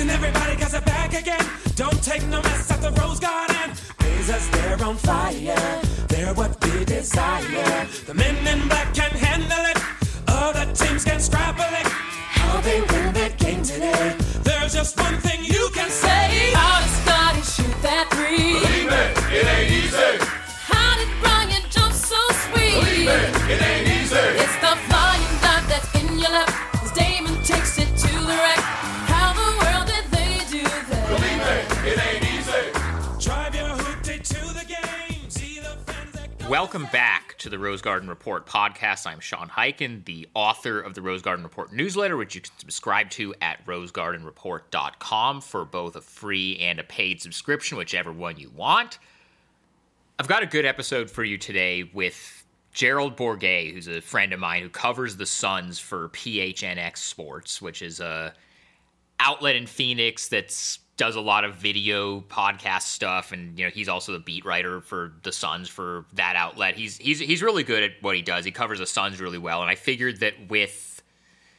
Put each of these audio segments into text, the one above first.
Listen, everybody, got they're back again. Don't take no mess at the Rose Garden. Blazers, they're on fire. They're what we desire. The men in black can handle it. Other teams can scrabble it. How they win that game today. There's just one thing you can say. How did Scotty shoot that three? Believe it, it ain't easy. How did Brian jump so sweet? Believe it, it ain't easy. It's the flying dive that's in your lap. As Damon takes it to the rack. Welcome back to the Rose Garden Report podcast. I'm Sean Highkin, the author of the Rose Garden Report newsletter, which you can subscribe to at rosegardenreport.com for both a free and a paid subscription, whichever one you want. I've got a good episode for you today with Gerald Bourguet, who's a friend of mine who covers the Suns for PHNX Sports, which is a outlet in Phoenix that's does a lot of video podcast stuff and you know he's also the beat writer for the Suns for that outlet. He's he's he's really good at what he does. He covers the Suns really well and I figured that with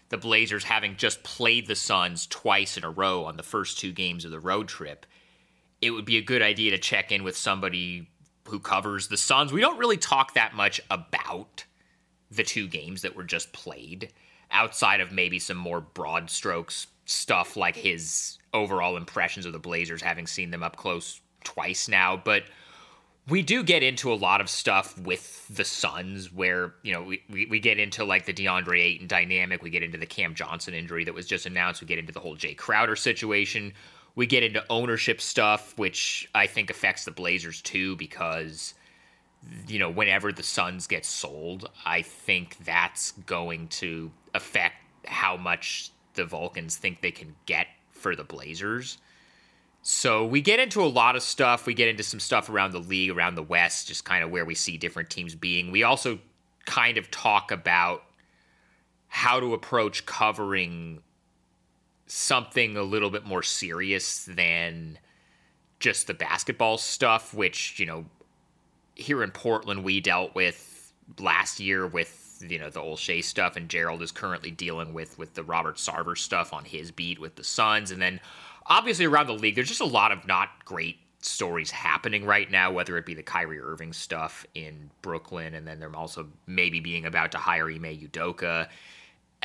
the Blazers having just played the Suns twice in a row on the first two games of the road trip, it would be a good idea to check in with somebody who covers the Suns. We don't really talk that much about the two games that were just played outside of maybe some more broad strokes stuff like his overall impressions of the Blazers having seen them up close twice now but we do get into a lot of stuff with the Suns where, you know, we, we, we get into like the DeAndre Ayton dynamic. We get into the Cam Johnson injury that was just announced. We get into the whole Jae Crowder situation. We get into ownership stuff, which I think affects the Blazers too, because, you know, whenever the Suns get sold, I think that's going to affect how much the Vulcans think they can get for the Blazers. So we get into a lot of stuff. We get into some stuff around the league, around the West, just kind of where we see different teams being. We also kind of talk about how to approach covering something a little bit more serious than just the basketball stuff, which, you know, here in Portland we dealt with last year with you know the Olshey stuff, and Gerald is currently dealing with with the Robert Sarver stuff on his beat with the Suns, and then obviously around the league, there's just a lot of not great stories happening right now, whether it be the Kyrie Irving stuff in Brooklyn, and then they're also maybe being about to hire Ime Udoka,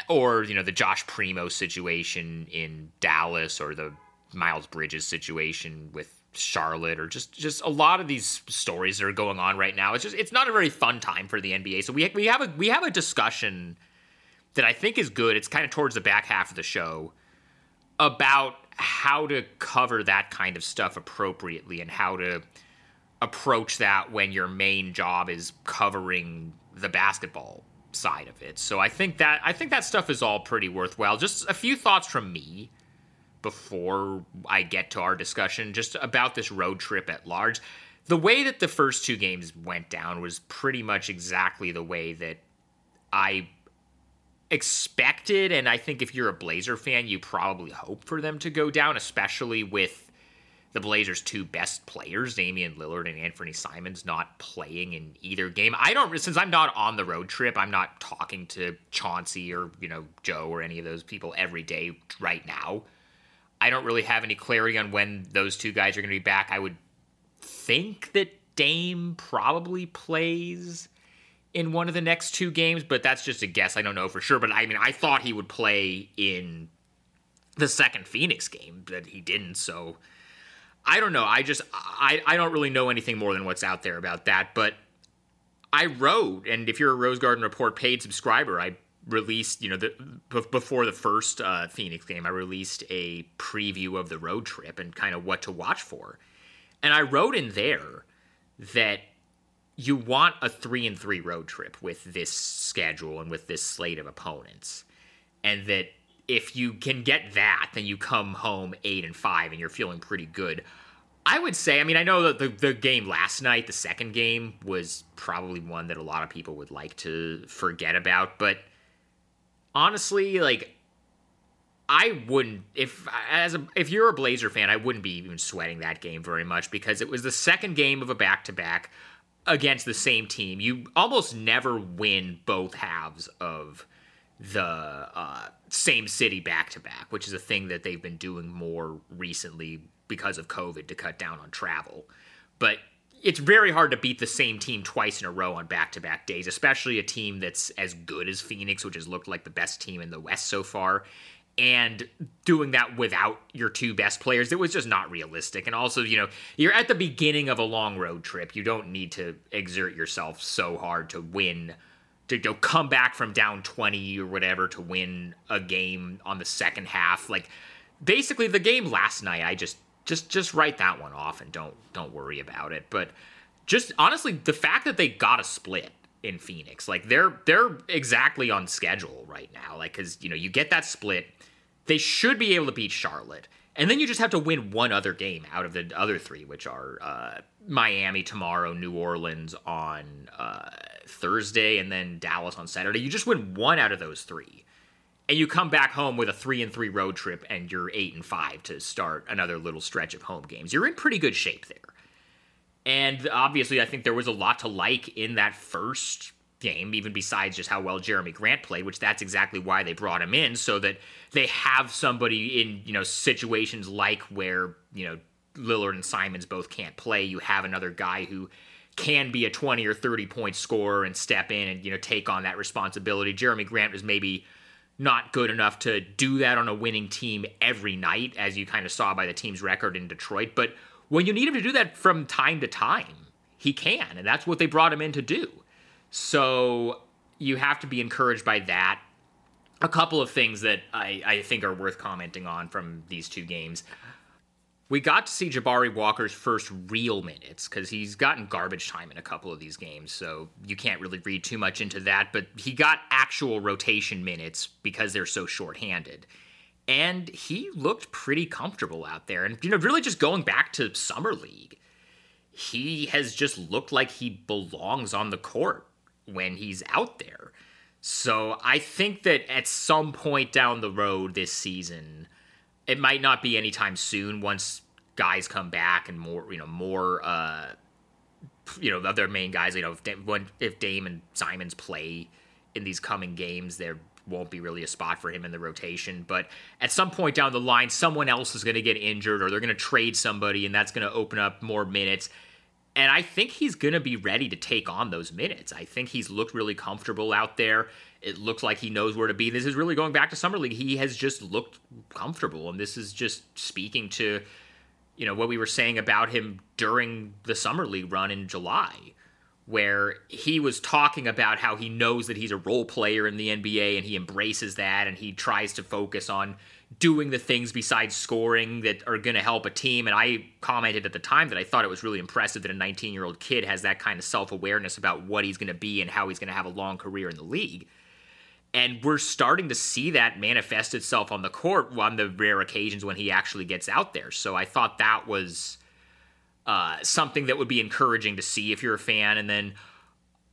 or you know the Josh Primo situation in Dallas, or the Miles Bridges situation with Charlotte, or just just a lot of these stories that are going on right now. It's just it's not a very fun time for the NBA. So we we have a we have a discussion that I think is good. It's kind of towards the back half of the show about how to cover that kind of stuff appropriately and how to approach that when your main job is covering the basketball side of it. So I think that I think that stuff is all pretty worthwhile. Just a few thoughts from me before I get to our discussion just about this road trip at large. The way that the first two games went down was pretty much exactly the way that I expected and I think if you're a Blazer fan, you probably hope for them to go down, especially with the Blazers' two best players, Damian Lillard and Anthony Simons, not playing in either game. I don't since I'm not on the road trip, I'm not talking to Chauncey or, you know, Joe or any of those people every day right now. I don't really have any clarity on when those two guys are going to be back. I would think that Dame probably plays in one of the next two games, but that's just a guess. I don't know for sure. But I mean, I thought he would play in the second Phoenix game, but he didn't. So I don't know. I just I, I don't really know anything more than what's out there about that. But I wrote, and if you're a Rose Garden Report paid subscriber, I released, you know, the, before the first uh, Phoenix game, I released a preview of the road trip and kind of what to watch for. And I wrote in there that you want a three and three road trip with this schedule and with this slate of opponents, and that if you can get that, then you come home eight and five, and you're feeling pretty good. I would say, I mean, I know that the, the game last night, the second game, was probably one that a lot of people would like to forget about, but honestly, like I wouldn't if as a if you're a Blazer fan, I wouldn't be even sweating that game very much because it was the second game of a back to back against the same team. You almost never win both halves of the uh, same city back to back, which is a thing that they've been doing more recently because of COVID to cut down on travel. But it's very hard to beat the same team twice in a row on back to back days, especially a team that's as good as Phoenix, which has looked like the best team in the West so far. And doing that without your two best players, it was just not realistic. And also, you know, you're at the beginning of a long road trip. You don't need to exert yourself so hard to win to go come back from down 20 or whatever to win a game on the second half like basically the game last night i just just just write that one off and don't don't worry about it but just honestly the fact that they got a split in phoenix like they're they're exactly on schedule right now like because you know you get that split they should be able to beat charlotte and then you just have to win one other game out of the other three which are uh, miami tomorrow new orleans on uh, Thursday and then Dallas on Saturday. You just win one out of those three. And you come back home with a three and three road trip and you're eight and five to start another little stretch of home games. You're in pretty good shape there. And obviously, I think there was a lot to like in that first game, even besides just how well Jerami Grant played, which that's exactly why they brought him in, so that they have somebody in, you know, situations like where, you know, Lillard and Simons both can't play. You have another guy who can be a 20 or 30 point scorer and step in and you know take on that responsibility. Jerami Grant was maybe not good enough to do that on a winning team every night as you kind of saw by the team's record in Detroit, but when you need him to do that from time to time, he can, and that's what they brought him in to do. So you have to be encouraged by that. A couple of things that I, I think are worth commenting on from these two games we got to see Jabari Walker's first real minutes because he's gotten garbage time in a couple of these games, so you can't really read too much into that. But he got actual rotation minutes because they're so shorthanded. And he looked pretty comfortable out there. And, you know, really just going back to Summer League, he has just looked like he belongs on the court when he's out there. So I think that at some point down the road this season, it might not be anytime soon once guys come back and more you know more uh you know other main guys you know if Dame, when, if Dame and Simons play in these coming games there won't be really a spot for him in the rotation but at some point down the line someone else is going to get injured or they're going to trade somebody and that's going to open up more minutes and I think he's going to be ready to take on those minutes. I think he's looked really comfortable out there. It looks like he knows where to be. This is really going back to summer league. He has just looked comfortable, and this is just speaking to, you know, what we were saying about him during the summer league run in July, where he was talking about how he knows that he's a role player in the NBA and he embraces that and he tries to focus on doing the things besides scoring that are going to help a team. And I commented at the time that I thought it was really impressive that a 19 year old kid has that kind of self awareness about what he's going to be and how he's going to have a long career in the league. And we're starting to see that manifest itself on the court on the rare occasions when he actually gets out there. So I thought that was uh, something that would be encouraging to see if you're a fan. And then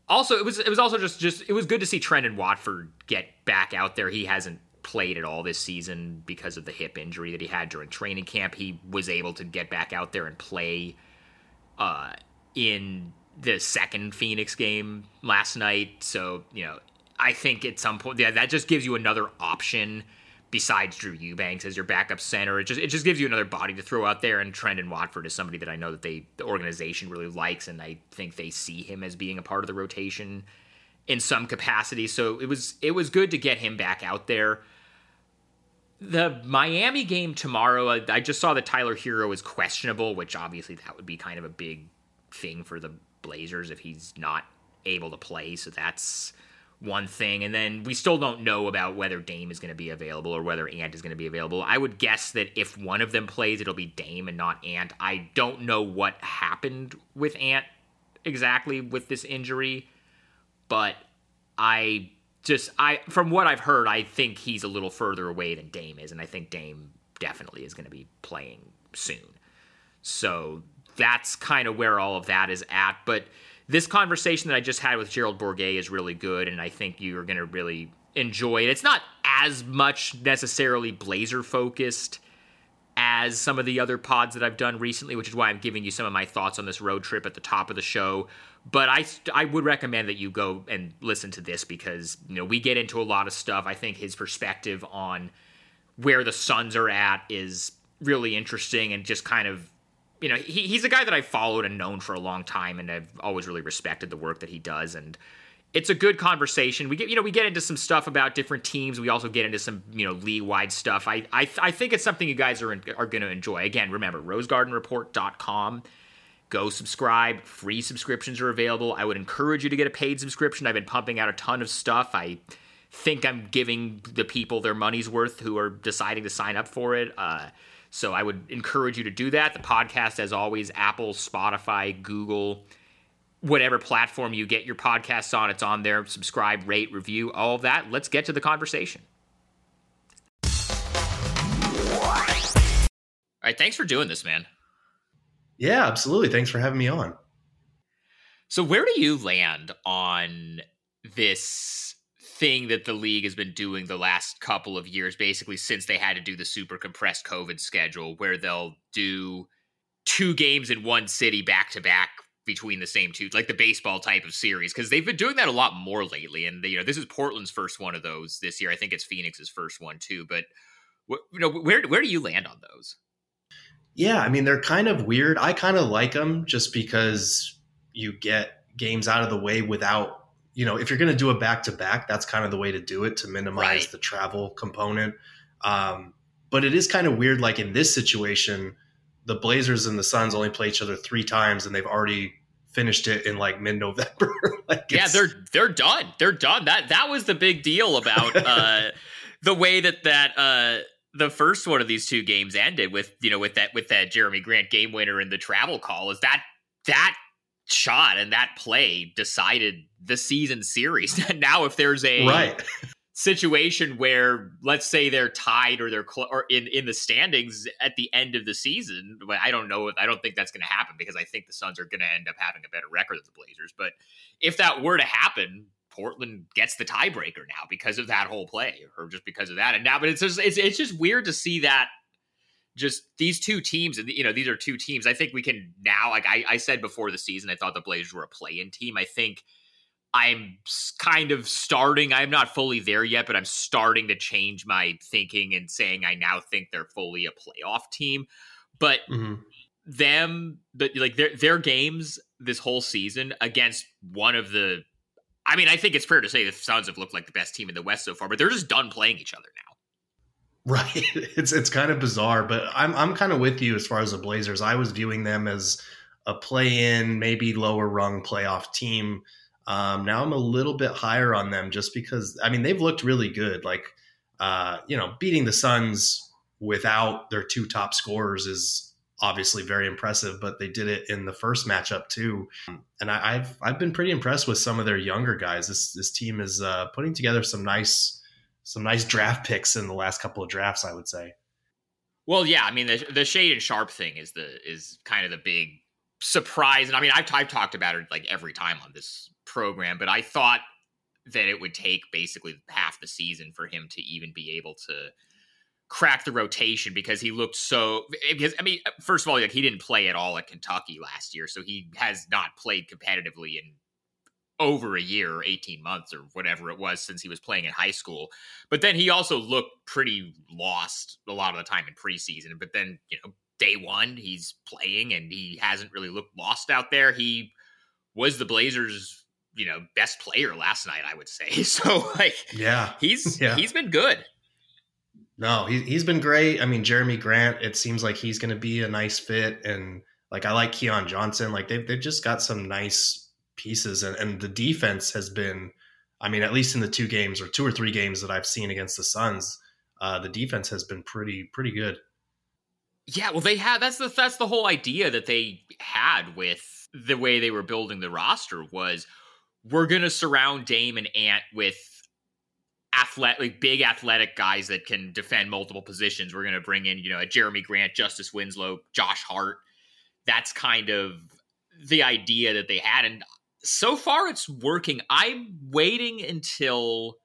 also it was it was also just just it was good to see Trendon Watford get back out there. He hasn't played at all this season because of the hip injury that he had during training camp. He was able to get back out there and play uh, in the second Phoenix game last night. So you know I think at some point, yeah, that just gives you another option besides Drew Eubanks as your backup center. It just it just gives you another body to throw out there. And Trendon Watford is somebody that I know that they the organization really likes, and I think they see him as being a part of the rotation in some capacity. So it was it was good to get him back out there. The Miami game tomorrow, I, I just saw that Tyler Herro is questionable, which obviously that would be kind of a big thing for the Blazers if he's not able to play. So that's one thing, and then we still don't know about whether Dame is going to be available or whether Ant is going to be available. I would guess that if one of them plays, it'll be Dame and not Ant. I don't know what happened with Ant exactly with this injury, but I just I from what I've heard, I think he's a little further away than Dame is, and I think Dame definitely is going to be playing soon. So that's kind of where all of that is at, but this conversation that I just had with Gerald Bourguet is really good, and I think you're going to really enjoy it. It's not as much necessarily Blazer focused as some of the other pods that I've done recently, which is why I'm giving you some of my thoughts on this road trip at the top of the show. But I, I would recommend that you go and listen to this because you know we get into a lot of stuff. I think his perspective on where the Suns are at is really interesting and just kind of you know he, he's a guy that I've followed and known for a long time, and I've always really respected the work that he does and it's a good conversation. We get you know we get into some stuff about different teams. We also get into some you know league wide stuff. I I, I think it's something you guys are in, are going to enjoy. Again, remember rosegardenreport.com. Go subscribe. Free subscriptions are available. I would encourage you to get a paid subscription. I've been pumping out a ton of stuff. I think I'm giving the people their money's worth who are deciding to sign up for it. Uh, so I would encourage you to do that. The podcast, as always, Apple, Spotify, Google whatever platform you get your podcasts on, it's on there. Subscribe, rate, review, all of that. Let's get to the conversation. All right, thanks for doing this, man. Yeah, absolutely. Thanks for having me on. So, where do you land on this thing that the league has been doing the last couple of years, basically since they had to do the super compressed COVID schedule, where they'll do two games in one city back to back between the same two, like the baseball type of series, because they've been doing that a lot more lately. And you know, this is Portland's first one of those this year. I think it's Phoenix's first one too. But you know, where where do you land on those? Yeah, I mean they're kind of weird. I kind of like them just because you get games out of the way without, you know, if you're going to do a back to back, that's kind of the way to do it to minimize right. the travel component. Um, but it is kind of weird, like in this situation the Blazers and the Suns only play each other three times, and they've already finished it in like mid November. like yeah, they're they're done. They're done. That that was the big deal about uh, the way that that uh, the first one of these two games ended with you know with that with that Jerami Grant game winner and the travel call. Is that that shot and that play decided the season series. now, if there's a right situation where let's say they're tied or they're cl- or in in the standings at the end of the season but i don't know i don't think that's going to happen because i think the suns are going to end up having a better record than the blazers but if that were to happen portland gets the tiebreaker now because of that whole play or just because of that and now but it's just it's, it's just weird to see that just these two teams and you know these are two teams i think we can now like i, I said before the season i thought the blazers were a play-in team i think I'm kind of starting. I'm not fully there yet, but I'm starting to change my thinking and saying I now think they're fully a playoff team. But mm-hmm. them, but like their their games this whole season against one of the, I mean, I think it's fair to say the Suns have looked like the best team in the West so far, but they're just done playing each other now. Right. It's it's kind of bizarre, but I'm I'm kind of with you as far as the Blazers. I was viewing them as a play in, maybe lower rung playoff team um, now I'm a little bit higher on them just because I mean they've looked really good. Like uh, you know, beating the Suns without their two top scorers is obviously very impressive, but they did it in the first matchup too. And I, have I've been pretty impressed with some of their younger guys. This this team is uh, putting together some nice some nice draft picks in the last couple of drafts. I would say. Well, yeah, I mean the the Shaedon Sharpe thing is the is kind of the big surprise, and I mean I've I've talked about it like every time on this program, but I thought that it would take basically half the season for him to even be able to crack the rotation because he looked so because I mean first of all like he didn't play at all at Kentucky last year so he has not played competitively in over a year or 18 months or whatever it was since he was playing in high school but then he also looked pretty lost a lot of the time in preseason but then you know day 1 he's playing and he hasn't really looked lost out there. He was the Blazers you know best player last night i would say. So like yeah. he's yeah. he's been good. No he, he's been great. I mean Jerami grant it seems like he's going to be a nice fit and like i like keon johnson. Like they've, they've just got some nice pieces and, and the defense has been i mean at least in the two games or two or three games that i've seen against the suns uh, the defense has been pretty pretty good yeah well they had that's the that's the whole idea that they had with the way they were building the roster was we're gonna surround Dame and Ant with athletic, like big athletic guys that can defend multiple positions. We're gonna bring in, you know, a Jerami Grant, Justice Winslow, Josh Hart. That's kind of the idea that they had, and so far it's working. I'm waiting until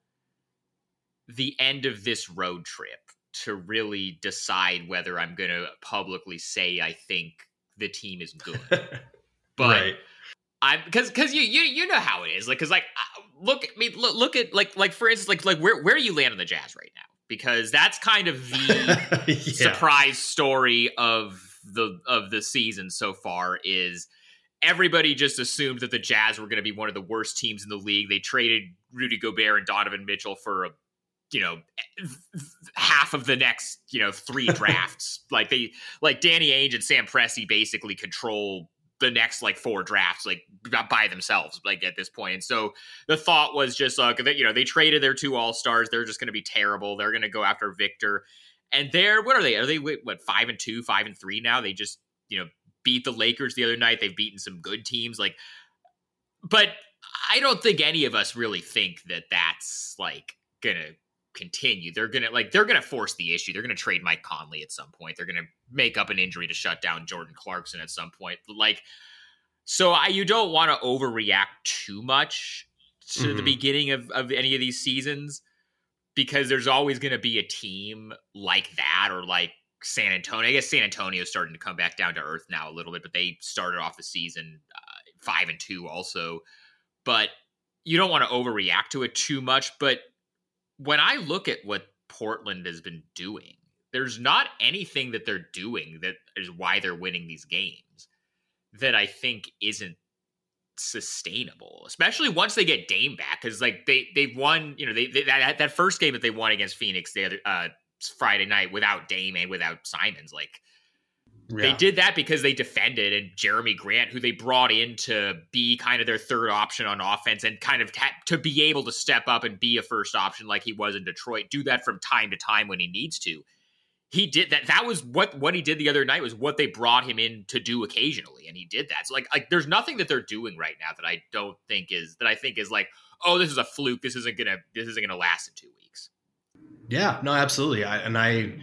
the end of this road trip to really decide whether I'm going to publicly say I think the team is good. But right. I'm because because you you you know how it is like because like look at me look, look at like like for instance like like where where do you land on the Jazz right now because that's kind of the yeah. surprise story of the of the season so far is everybody just assumed that the Jazz were going to be one of the worst teams in the league. They traded Rudy Gobert and Donovan Mitchell for a you know half of the next you know three drafts. like they like Danny Ainge and Sam Presti basically control the next like four drafts like by themselves like at this point. and so the thought was just like that you know they traded their two all-stars they're just going to be terrible they're going to go after victor and they're what are they are they what five and two five and three now they just you know beat the lakers the other night. They've beaten some good teams like but i don't think any of us really think that that's like gonna continue. They're gonna like they're gonna force the issue. They're gonna trade mike conley at some point. They're gonna make up an injury to shut down jordan clarkson at some point. Like so I, you don't want to overreact too much to the Mhm. beginning of, of any of these seasons because there's always going to be a team like that or like San Antonio. I guess San Antonio is starting to come back down to earth now a little bit, but they started off the season uh, five and two also. But you don't want to overreact to it too much. But when I look at what Portland has been doing, there's not anything that they're doing that is why they're winning these games that I think isn't sustainable, especially once they get Dame back. Because like they they've won, you know, they, they that that first game that they won against Phoenix the other uh, Friday night without Dame and without Simons, like they did that because they defended and Jerami Grant, who they brought in to be kind of their third option on offense and kind of ta- to be able to step up and be a first option like he was in Detroit, do that from time to time when he needs to. He did that. That was what what he did the other night was what they brought him in to do occasionally, and he did that. So like like there's nothing that they're doing right now that I don't think is that I think is like oh this is a fluke. This isn't gonna this isn't gonna last in two weeks. Yeah, no, absolutely. I, and I,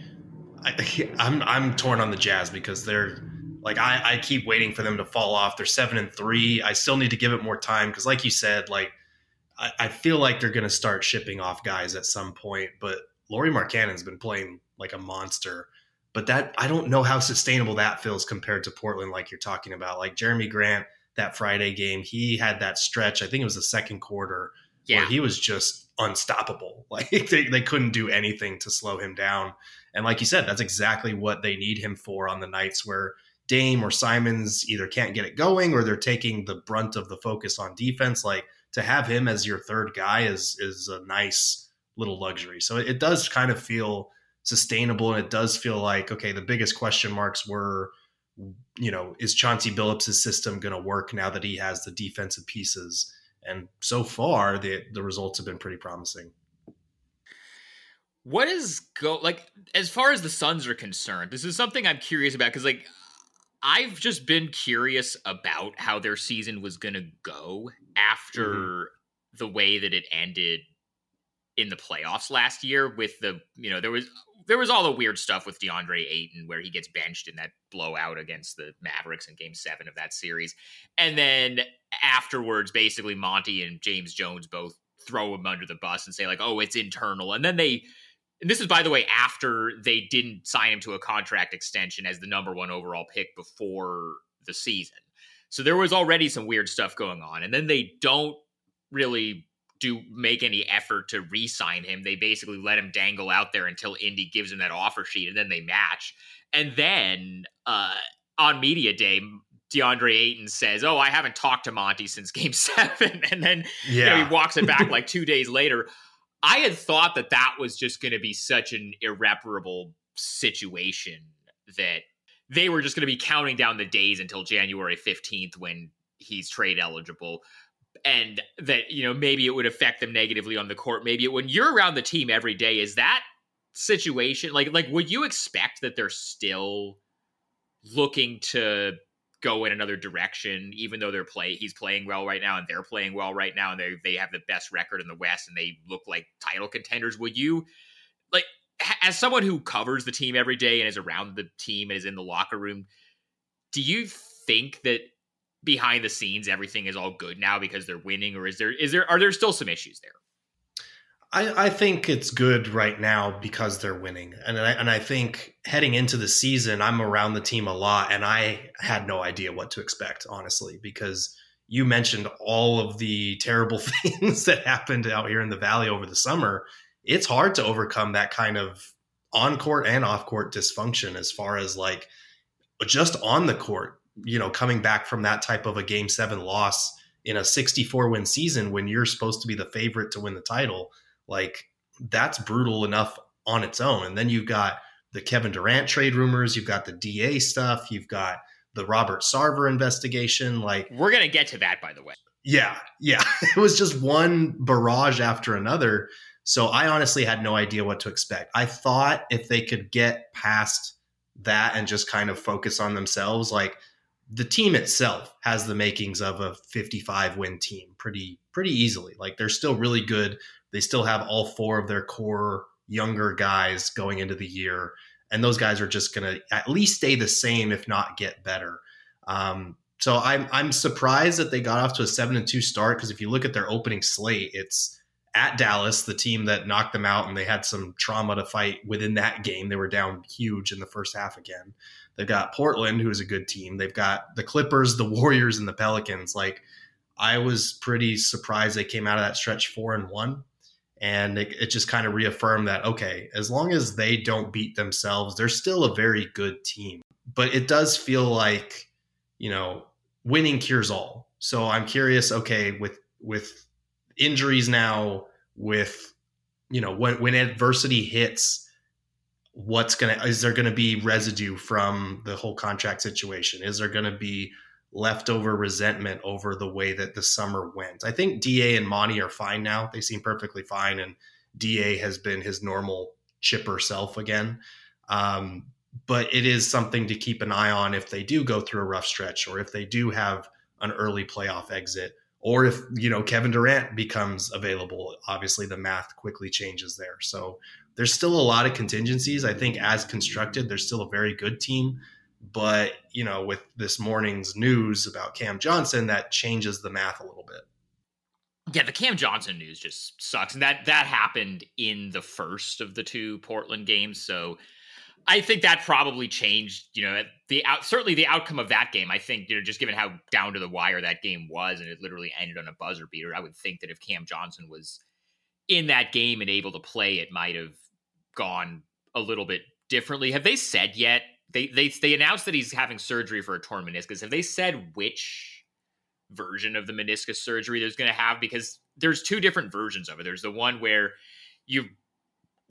I, I'm I'm torn on the Jazz because they're like I, I keep waiting for them to fall off. They're seven and three. I still need to give it more time because, like you said, like I, I feel like they're going to start shipping off guys at some point. But Lauri Markkanen's been playing like a monster. But that I don't know how sustainable that feels compared to Portland, like you're talking about. Like Jerami Grant, that Friday game, he had that stretch. I think it was the second quarter Yeah, where he was just unstoppable. Like they, they couldn't do anything to slow him down. And like you said, that's exactly what they need him for on the nights where Dame or Simons either can't get it going or they're taking the brunt of the focus on defense. Like to have him as your third guy is is a nice little luxury. So it does kind of feel sustainable and it does feel like okay, the biggest question marks were you know, is Chauncey Billups' system going to work now that he has the defensive pieces? And so far, the the results have been pretty promising. what is go like as far as the Suns are concerned? This is something I'm curious about because like I've just been curious about how their season was gonna go after mm-hmm. the way that it ended in the playoffs last year with the you know there was there was all the weird stuff with DeAndre Ayton where he gets benched in that blowout against the Mavericks in game 7 of that series. And then afterwards basically Monty and James Jones both throw him under the bus and say like oh it's internal. And then they and this is by the way after they didn't sign him to a contract extension as the number 1 overall pick before the season. So there was already some weird stuff going on. And then they don't really do make any effort to re-sign him. They basically let him dangle out there until Indy gives him that offer sheet, and then they match. And then uh, on media day, DeAndre Ayton says, "Oh, I haven't talked to Monty since Game 7. and then you know, he walks it back like two days later. I had thought that that was just going to be such an irreparable situation that they were just going to be counting down the days until January 15th when he's trade eligible and that you know maybe it would affect them negatively on the court. Maybe it, when you're around the team every day. Is that situation like like would you expect that they're still looking to go in another direction even though they're play he's playing well right now and they're playing well right now and they they have the best record in the west and they look like title contenders? Would you like as someone who covers the team every day and is around the team and is in the locker room do you think that behind the scenes everything is all good now because they're winning or is there is there are there still some issues there I, I think it's good right now because they're winning, and I, and I think heading into the season, I'm around the team a lot, and I had no idea what to expect, honestly, because you mentioned all of the terrible things that happened out here in the valley over the summer. It's hard to overcome that kind of on court and off court dysfunction as far as like just on the court, you know, coming back from that type of a game seven loss in a 64 win season when you're supposed to be the favorite to win the title like that's brutal enough on its own. And then you've got the Kevin Durant trade rumors, you've got the DA stuff, you've got the Robert Sarver investigation. Like we're gonna get to that, by the way. Yeah, yeah. It was just one barrage after another. So I honestly had no idea what to expect. I thought if they could get past that and just kind of focus on themselves, like the team itself has the makings of a 55 win team pretty pretty easily. Like they're still really good. They still have all four of their core younger guys going into the year, and those guys are just going to at least stay the same, if not get better. Um, so I'm I'm surprised that they got off to a seven and two start because if you look at their opening slate, it's at Dallas, the team that knocked them out, and they had some trauma to fight within that game. They were down huge in the first half again. They've got Portland, who is a good team. They've got the Clippers, the Warriors, and the Pelicans. Like I was pretty surprised they came out of that stretch four and one and it, it just kind of reaffirmed that okay as long as they don't beat themselves they're still a very good team but it does feel like you know winning cures all so i'm curious okay with with injuries now with you know when when adversity hits what's gonna is there gonna be residue from the whole contract situation is there gonna be leftover resentment over the way that the summer went. I think DA and Monty are fine now. They seem perfectly fine, and DA has been his normal chipper self again. Um, but it is something to keep an eye on if they do go through a rough stretch, or if they do have an early playoff exit, or if you know Kevin Durant becomes available. Obviously, the math quickly changes there. So there's still a lot of contingencies. I think as constructed, there's still a very good team but, you know, with this morning's news about Cam Johnson, that changes the math a little bit. Yeah, the Cam Johnson news just sucks. And that that happened in the first of the two Portland games. So I think that probably changed, you know, the out certainly the outcome of that game. I think, you know, just given how down to the wire that game was and it literally ended on a buzzer beater, I would think that if Cam Johnson was in that game and able to play, it might have gone a little bit differently. Have they said yet they they they announced that he's having surgery for a torn meniscus. Have they said which version of the meniscus surgery there's going to have? Because there's two different versions of it. There's the one where you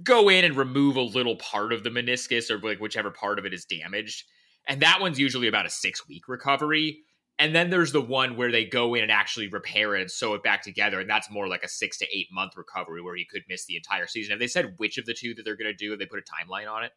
go in and remove a little part of the meniscus or like whichever part of it is damaged, and that one's usually about a six week recovery. And then there's the one where they go in and actually repair it and sew it back together, and that's more like a six to eight month recovery where you could miss the entire season. Have they said which of the two that they're going to do? Have they put a timeline on it?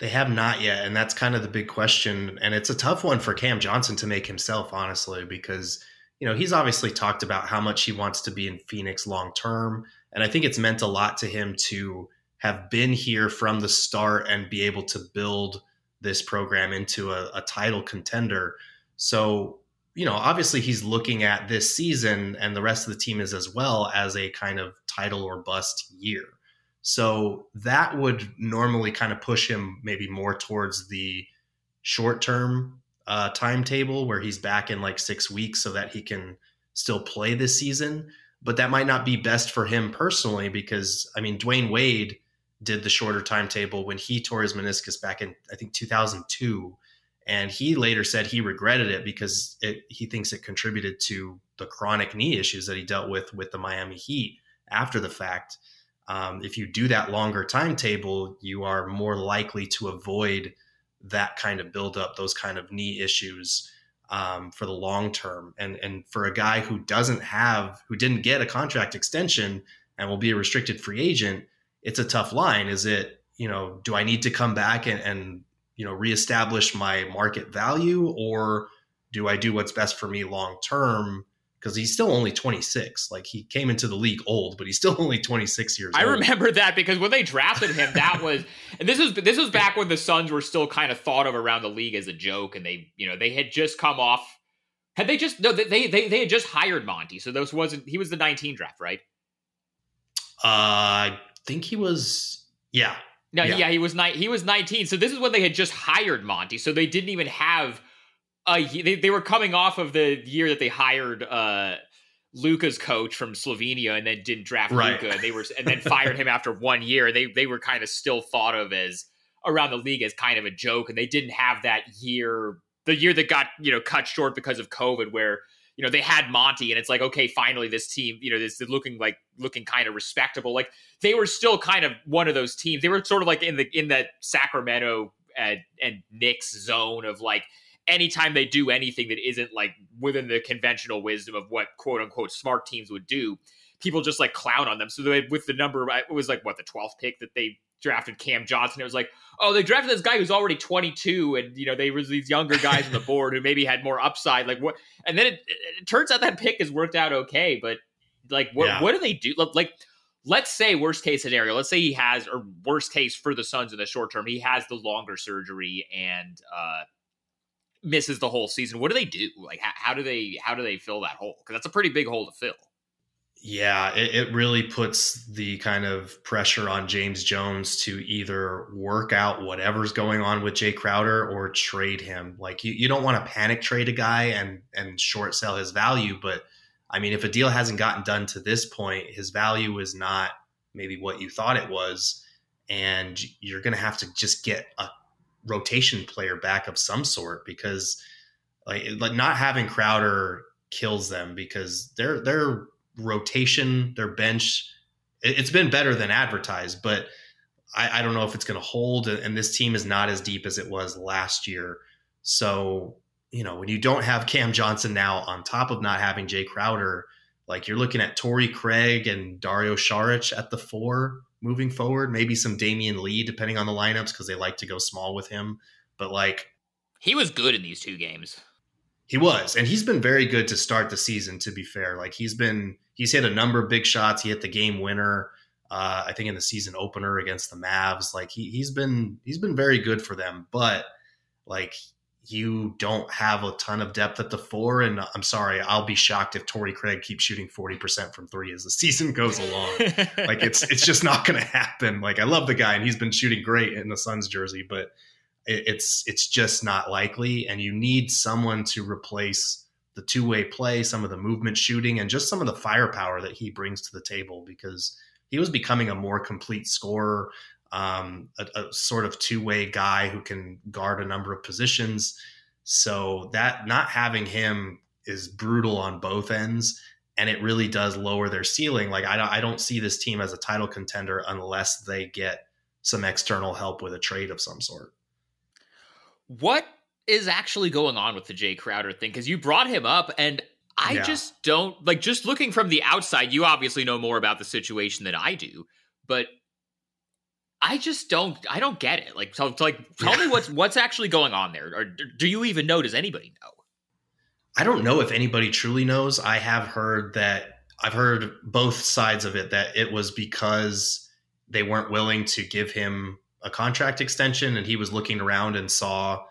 They have not yet, and that's kind of the big question. And it's a tough one for Cam Johnson to make himself, honestly, because you know he's obviously talked about how much he wants to be in Phoenix long term, and I think it's meant a lot to him to have been here from the start and be able to build this program into a, a title contender. So you know, obviously he's looking at this season and the rest of the team is as well as a kind of title or bust year. So that would normally kind of push him maybe more towards the short term uh, timetable where he's back in like six weeks so that he can still play this season. But that might not be best for him personally because, I mean, Dwyane Wade did the shorter timetable when he tore his meniscus back in, I think, 2002. And he later said he regretted it because it, he thinks it contributed to the chronic knee issues that he dealt with with the Miami Heat after the fact um, if you do that longer timetable, you are more likely to avoid that kind of buildup, those kind of knee issues um, for the long term. And and for a guy who doesn't have, who didn't get a contract extension and will be a restricted free agent, it's a tough line. Is it you know, do I need to come back and, and you know reestablish my market value, or do I do what's best for me long term? because he's still only 26. Like he came into the league old, but he's still only 26 years I old. I remember that because when they drafted him, that was and this was this was back when the Suns were still kind of thought of around the league as a joke, and they you know they had just come off. Had they just no they they they had just hired Monty, so this wasn't he was the 19 draft, right? Uh, I think he was. Yeah, No, Yeah. yeah, he was ni- he was 19. So this is when they had just hired Monty. So they didn't even have a they, they were coming off of the year that they hired uh Luka's coach from Slovenia and then didn't draft Right. Luka and they were and then fired him after one year. They they were kind of still thought of as around the league as kind of a joke and they didn't have that year the year that got, you know, cut short because of COVID where you know they had Monty and it's like okay finally this team you know this is looking like looking kind of respectable like they were still kind of one of those teams. They were sort of like in the in that Sacramento and, and Knicks zone of like anytime they do anything that isn't like within the conventional wisdom of what quote unquote smart teams would do, people just like clown on them. So they, with the number, it was like what the twelfth pick that they drafted Cam Johnson. It was like, oh, they drafted this guy who's already 22, and you know they was these younger guys on the board who maybe had more upside. Like what? And then it, it, turns out that pick has worked out okay, but like what? Yeah. What do they do? Like let's say worst case scenario let's say he has or worst case for the suns in the short term he has the longer surgery and uh misses the whole season what do they do like how, how do they how do they fill that hole because that's a pretty big hole to fill Yeah, it, it really puts the kind of pressure on James Jones to either work out whatever's going on with Jae Crowder or trade him. Like you, you don't want to panic trade a guy and and short sell his value, but I mean, if a deal hasn't gotten done to this point, his value is not maybe what you thought it was, and you're going to have to just get a rotation player back of some sort because like like not having Crowder kills them because their their rotation, their bench, it, it's been better than advertised, but I, I don't know if it's going to hold. And this team is not as deep as it was last year. So you know when you don't have Cam Johnson now on top of not having Jae Crowder, like you're looking at Torrey Craig and Dario Saric at the four moving forward. Maybe some Damian Lee depending on the lineups because they like to go small with him. But like he was good in these two games he was, and he's been very good to start the season. To be fair, like he's been, he's hit a number of big shots. He hit the game winner, uh, I think, in the season opener against the Mavs. Like he he's been he's been very good for them. But like you don't have a ton of depth at the four, and I'm sorry, I'll be shocked if Torrey Craig keeps shooting forty percent from three as the season goes along. like it's it's just not to happen. Like I love the guy, and he's been shooting great in the Suns jersey, but it, it's it's just not likely. And you need someone to replace the two way play, some of the movement shooting, and just some of the firepower that he brings to the table because he was becoming a more complete scorer, um, a, a sort of two way guy who can guard a number of positions. So that not having him is brutal on both ends and it really does lower their ceiling. Like I I don't see this team as a title contender unless they get some external help with a trade of some sort. what is actually going on with the Jae Crowder thing? Because you brought him up, and I Yeah. just don't like. Just looking from the outside, you obviously know more about the situation than I do, but I just don't. I don't get it. Like, so, like, tell me what's what's actually going on there, or do you even know? Does anybody know? I don't know if anybody truly knows. I have heard that I've heard both sides of it that it was because they weren't willing to give him a contract extension and he was looking around and saw,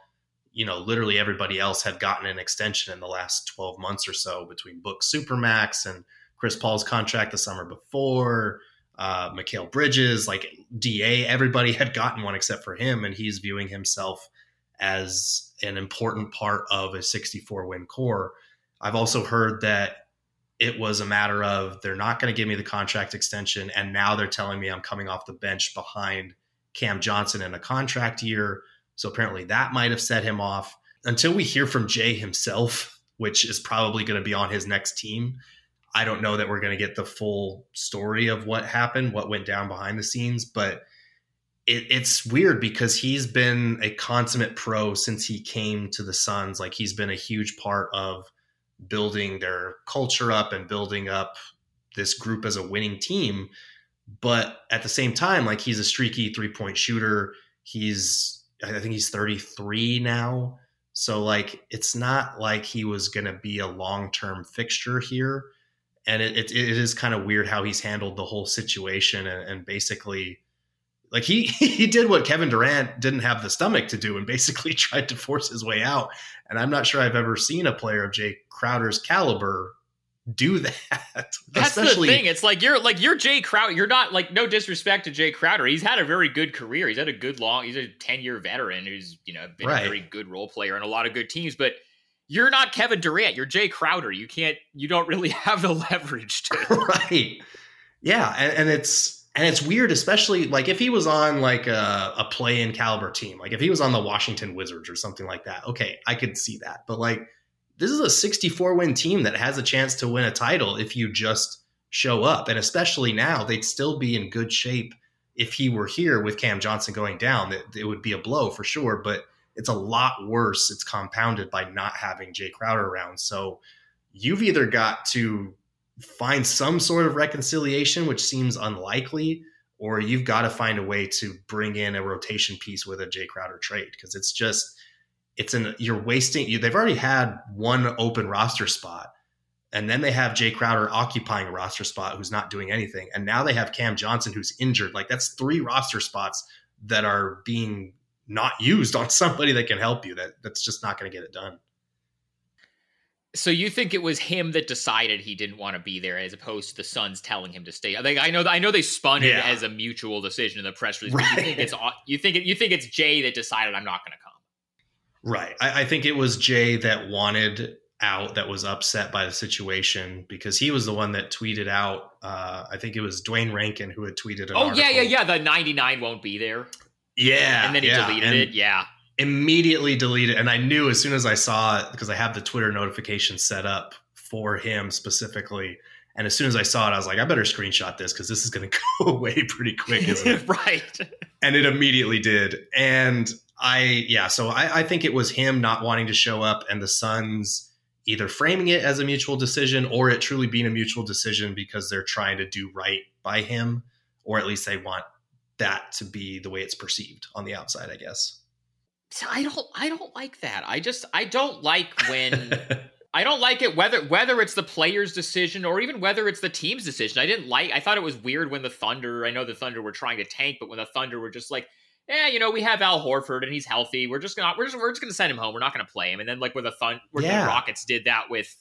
you know, literally everybody else had gotten an extension in the last 12 months or so between Book Supermax and Chris Paul's contract the summer before, uh, Mikal Bridges, like DA, everybody had gotten one except for him. And he's viewing himself as an important part of a 64 win core. I've also heard that it was a matter of they're not going to give me the contract extension. And now they're telling me I'm coming off the bench behind Cam Johnson in a contract year. So apparently that might have set him off. Until we hear from Jae himself, which is probably going to be on his next team, I don't know that we're going to get the full story of what happened, what went down behind the scenes. But it, it's weird because he's been a consummate pro since he came to the Suns. Like he's been a huge part of building their culture up and building up this group as a winning team. But at the same time, like he's a streaky three point shooter. He's, I think he's 33 now. So, like, it's not like he was going to be a long term fixture here. And it, it, it is kind of weird how he's handled the whole situation and, and basically like he he did what Kevin Durant didn't have the stomach to do and basically tried to force his way out. And I'm not sure I've ever seen a player of Jae Crowder's caliber do that. That's Especially, the thing. It's like you're like you're Jae Crowder. You're not like no disrespect to Jae Crowder. He's had a very good career. He's had a good long. He's a ten year veteran who's you know been right. a very good role player in a lot of good teams. But you're not Kevin Durant. You're Jae Crowder. You can't. You don't really have the leverage to. right. Yeah, and, and it's and it's weird, especially like if he was on like a, a play in caliber team, like if he was on the Washington Wizards or something like that. Okay, I could see that. But like this is a 64 win team that has a chance to win a title if you just show up. And especially now, they'd still be in good shape if he were here with Cam Johnson going down. It, it would be a blow for sure, but it's a lot worse. It's compounded by not having Jae Crowder around. So you've either got to find some sort of reconciliation, which seems unlikely, or you've got to find a way to bring in a rotation piece with a Jae Crowder trade because it's just it's an you're wasting you they've already had one open roster spot and then they have Jae Crowder occupying a roster spot who's not doing anything and now they have Cam Johnson who's injured like that's three roster spots that are being not used on somebody that can help you that that's just not going to get it done so you think it was him that decided he didn't want to be there, as opposed to the Suns telling him to stay? Like I know, I know they spun yeah. it as a mutual decision in the press release. Right. you think it's you think it, you think it's Jae that decided I'm not going to come. Right. I, I think it was Jae that wanted out, that was upset by the situation because he was the one that tweeted out. Uh, I think it was Duane Rankin who had tweeted. oh article. yeah, yeah, yeah. The 99 won't be there. Yeah, and then he yeah. deleted and, it. Yeah immediately deleted and i knew as soon as i saw it because i have the twitter notification set up for him specifically and as soon as i saw it i was like i better screenshot this because this is going to go away pretty quick isn't it right and it immediately did and i yeah so I, I think it was him not wanting to show up and the suns either framing it as a mutual decision or it truly being a mutual decision because they're trying to do right by him or at least they want that to be the way it's perceived on the outside i guess So I don't I don't like that. I just I don't like when I don't like it whether whether it's the player's decision or even whether it's the team's decision. I didn't like I thought it was weird when the Thunder, I know the Thunder were trying to tank, but when the Thunder were just like, yeah, you know, we have Al Horford and he's healthy. We're just gonna we're just we're just gonna send him home. We're not gonna play him. And then like with the Thun where yeah. the Rockets did that with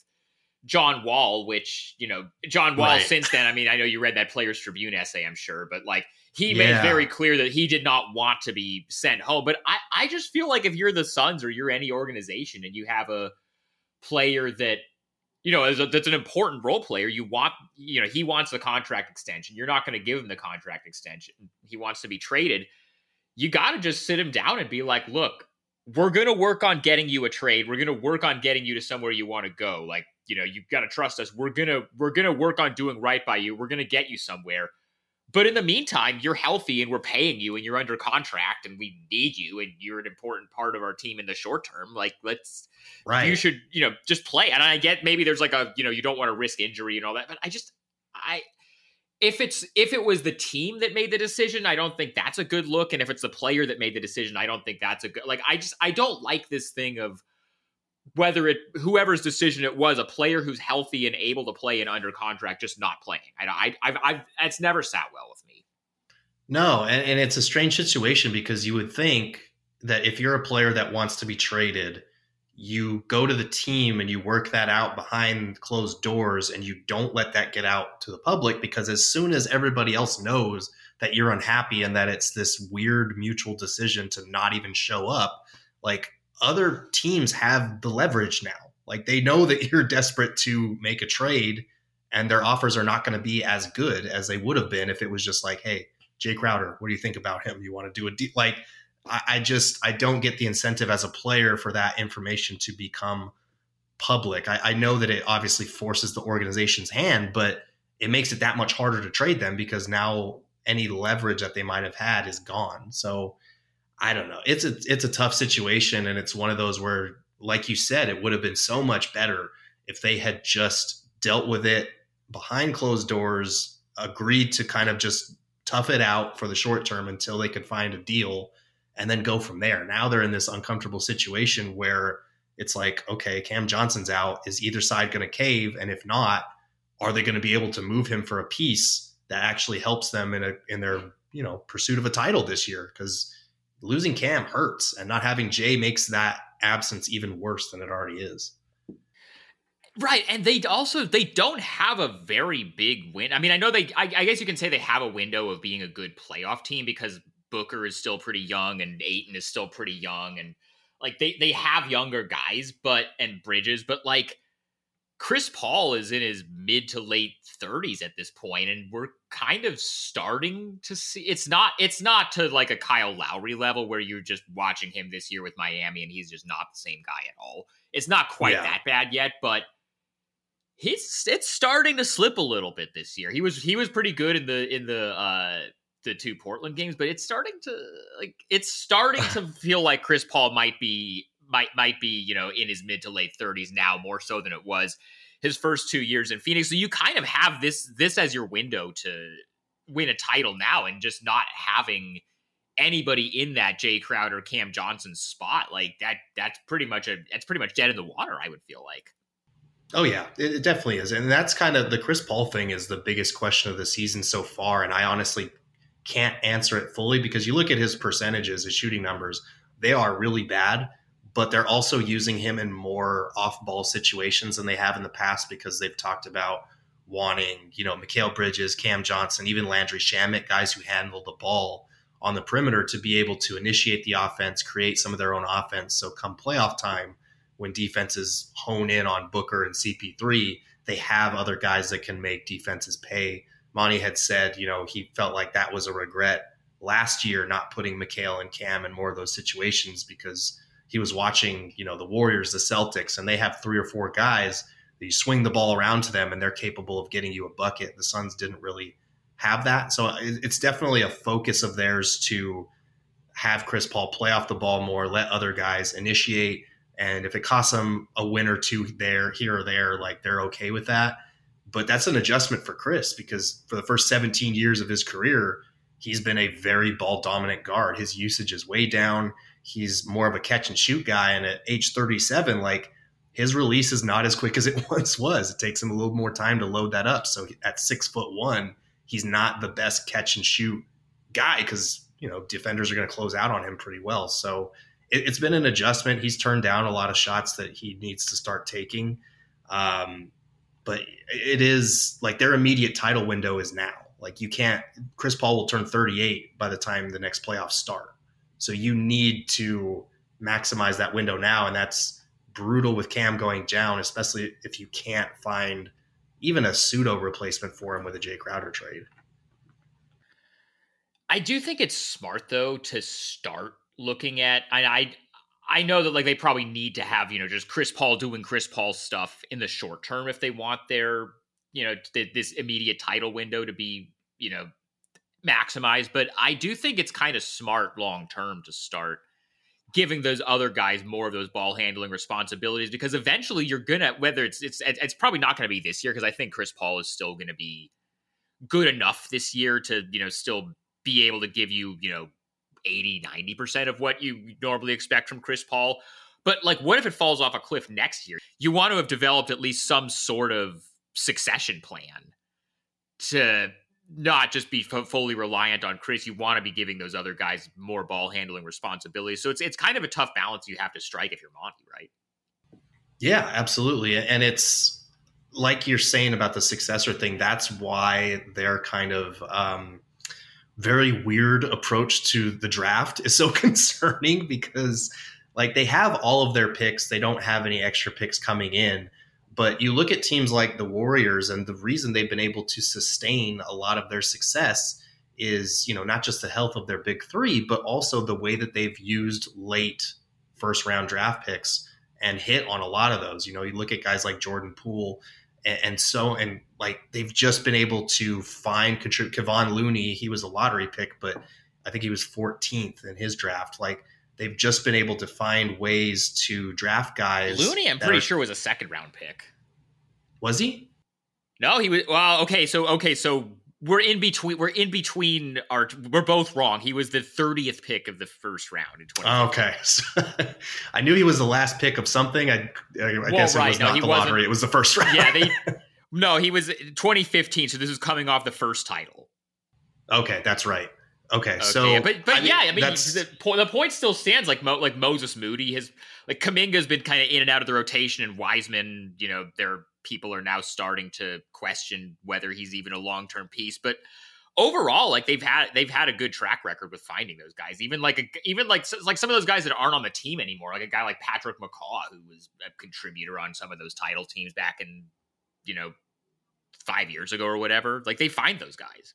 John Wall, which, you know, John Wall right. since then, I mean, I know you read that Players Tribune essay, I'm sure, but like he yeah. made very clear that he did not want to be sent home. But I, I just feel like if you're the Suns or you're any organization and you have a player that, you know, a, that's an important role player, you want, you know, he wants the contract extension. You're not going to give him the contract extension. He wants to be traded. You got to just sit him down and be like, look, we're going to work on getting you a trade. We're going to work on getting you to somewhere you want to go. Like, you know, you've got to trust us. We're going to, we're going to work on doing right by you. We're going to get you somewhere but in the meantime, you're healthy and we're paying you and you're under contract and we need you and you're an important part of our team in the short term. Like, let's, right. You should, you know, just play. And I get maybe there's like a, you know, you don't want to risk injury and all that, but I just, I, if it's if it was the team that made the decision, I don't think that's a good look. And if it's the player that made the decision, I don't think that's a good like I just I don't like this thing of whether it whoever's decision it was, a player who's healthy and able to play and under contract just not playing. I, I, I've, I've it's never sat well with me. No, and, and it's a strange situation because you would think that if you're a player that wants to be traded, you go to the team and you work that out behind closed doors and you don't let that get out to the public because as soon as everybody else knows that you're unhappy and that it's this weird mutual decision to not even show up, like other teams have the leverage now. Like they know that you're desperate to make a trade and their offers are not going to be as good as they would have been if it was just like, hey, Jae Crowder, what do you think about him? You want to do a deal? Like, I, just, I don't get the incentive as a player for that information to become public. I, I know that it obviously forces the organization's hand, but it makes it that much harder to trade them because now any leverage that they might have had is gone. So I don't know. It's a it's a tough situation, and it's one of those where, like you said, it would have been so much better if they had just dealt with it behind closed doors, agreed to kind of just tough it out for the short term until they could find a deal, and then go from there. Now they're in this uncomfortable situation where it's like, okay, Cam Johnson's out. Is either side going to cave? And if not, are they going to be able to move him for a piece that actually helps them in a in their you know pursuit of a title this year? Because losing Cam hurts, and not having Jae makes that absence even worse than it already is. Right, and they also they don't have a very big win. I mean, I know they. I, I, guess you can say they have a window of being a good playoff team because Booker is still pretty young and Ayton is still pretty young, and like they they have younger guys, but and Bridges, but like Chris Paul is in his mid to late thirties at this point, and we're kind of starting to see. It's not it's not to like a Kyle Lowry level where you're just watching him this year with Miami and he's just not the same guy at all. It's not quite yeah. that bad yet, but he's it's starting to slip a little bit this year. He was he was pretty good in the in the uh the two Portland games, but it's starting to like it's starting to feel like Chris Paul might be might might be, you know, in his mid to late 30s now more so than it was his first 2 years in Phoenix. So you kind of have this this as your window to win a title now and just not having anybody in that Jae Crowder Cam Johnson spot like that that's pretty much a that's pretty much dead in the water I would feel like. Oh yeah, it, definitely is, and that's kind of the Chris Paul thing is the biggest question of the season so far, and I honestly can't answer it fully because you look at his percentages, his shooting numbers, they are really bad, but they're also using him in more off-ball situations than they have in the past because they've talked about wanting, you know, Mikal Bridges, Cam Johnson, even Landry Shamet, guys who handle the ball on the perimeter to be able to initiate the offense, create some of their own offense. So come playoff time, when defenses hone in on Booker and CP3, they have other guys that can make defenses pay. Monty had said, you know, he felt like that was a regret last year not putting Mikal and Cam in more of those situations because he was watching, you know, the Warriors, the Celtics, and they have three or four guys that you swing the ball around to them and they're capable of getting you a bucket. The Suns didn't really have that. So it's definitely a focus of theirs to have Chris Paul play off the ball more, let other guys initiate and if it costs them a win or two there, here or there, like they're okay with that. But that's an adjustment for Chris because for the first 17 years of his career, he's been a very ball dominant guard. His usage is way down. He's more of a catch and shoot guy. And at age 37, like his release is not as quick as it once was. It takes him a little more time to load that up. So at six foot one, he's not the best catch and shoot guy because, you know, defenders are going to close out on him pretty well. So it, has been an adjustment. He's turned down a lot of shots that he needs to start taking. Um, but it is like their immediate title window is now. Like you can't. Chris Paul will turn 38 by the time the next playoffs start. So you need to maximize that window now, and that's brutal with Cam going down, especially if you can't find even a pseudo replacement for him with a Jae Crowder trade. I do think it's smart though to start looking at I, I I know that like they probably need to have you know just Chris Paul doing Chris Paul stuff in the short term if they want their you know th- this immediate title window to be you know maximized. But I do think it's kind of smart long term to start giving those other guys more of those ball handling responsibilities because eventually you're gonna whether it's it's it's probably not going to be this year because I think Chris Paul is still going to be good enough this year to you know still be able to give you you know 80, 90% of what you normally expect from Chris Paul. But like, what if it falls off a cliff next year? You want to have developed at least some sort of succession plan to not just be f- fully reliant on Chris. You want to be giving those other guys more ball handling responsibilities. So it's it's kind of a tough balance you have to strike if you're Monty, right? Yeah, absolutely. And it's like you're saying about the successor thing. That's why they're kind of um, very weird approach to the draft is so concerning because like they have all of their picks. They don't have any extra picks coming in. But you look at teams like the warriors and the reason they've been able to sustain a lot of their success is you know not just the health of their big three but also the way that they've used late first round draft picks and hit on a lot of those. You know you look at guys like jordan poole and, and so and like they've just been able to find contribute Kevon Looney. He was a lottery pick, but I think he was 14th in his draft. Like they've just been able to find ways to draft guys. Looney, I'm pretty are, sure was a second round pick. Was he? No, he was. Well, okay, so okay, so we're in between. We're in between. Our we're both wrong. He was the 30th pick of the first round in 20. Okay, I knew he was the last pick of something. I, I well, guess right. it was no, not the lottery. It was the first round. Yeah, they. No, he was 2015. So this is coming off the first title. Okay, that's right. Okay, Okay, so but but I mean, yeah, I mean the, po- the point still stands. Like Mo, like Moses Moody has like Kuminga's been kind of in and out of the rotation, and Wiseman, you know, their people are now starting to question whether he's even a long term piece. But overall, like they've had they've had a good track record with finding those guys. Even like a, even like like some of those guys that aren't on the team anymore, like a guy like Patrick McCaw, who was a contributor on some of those title teams back in you know five years ago or whatever. Like they find those guys.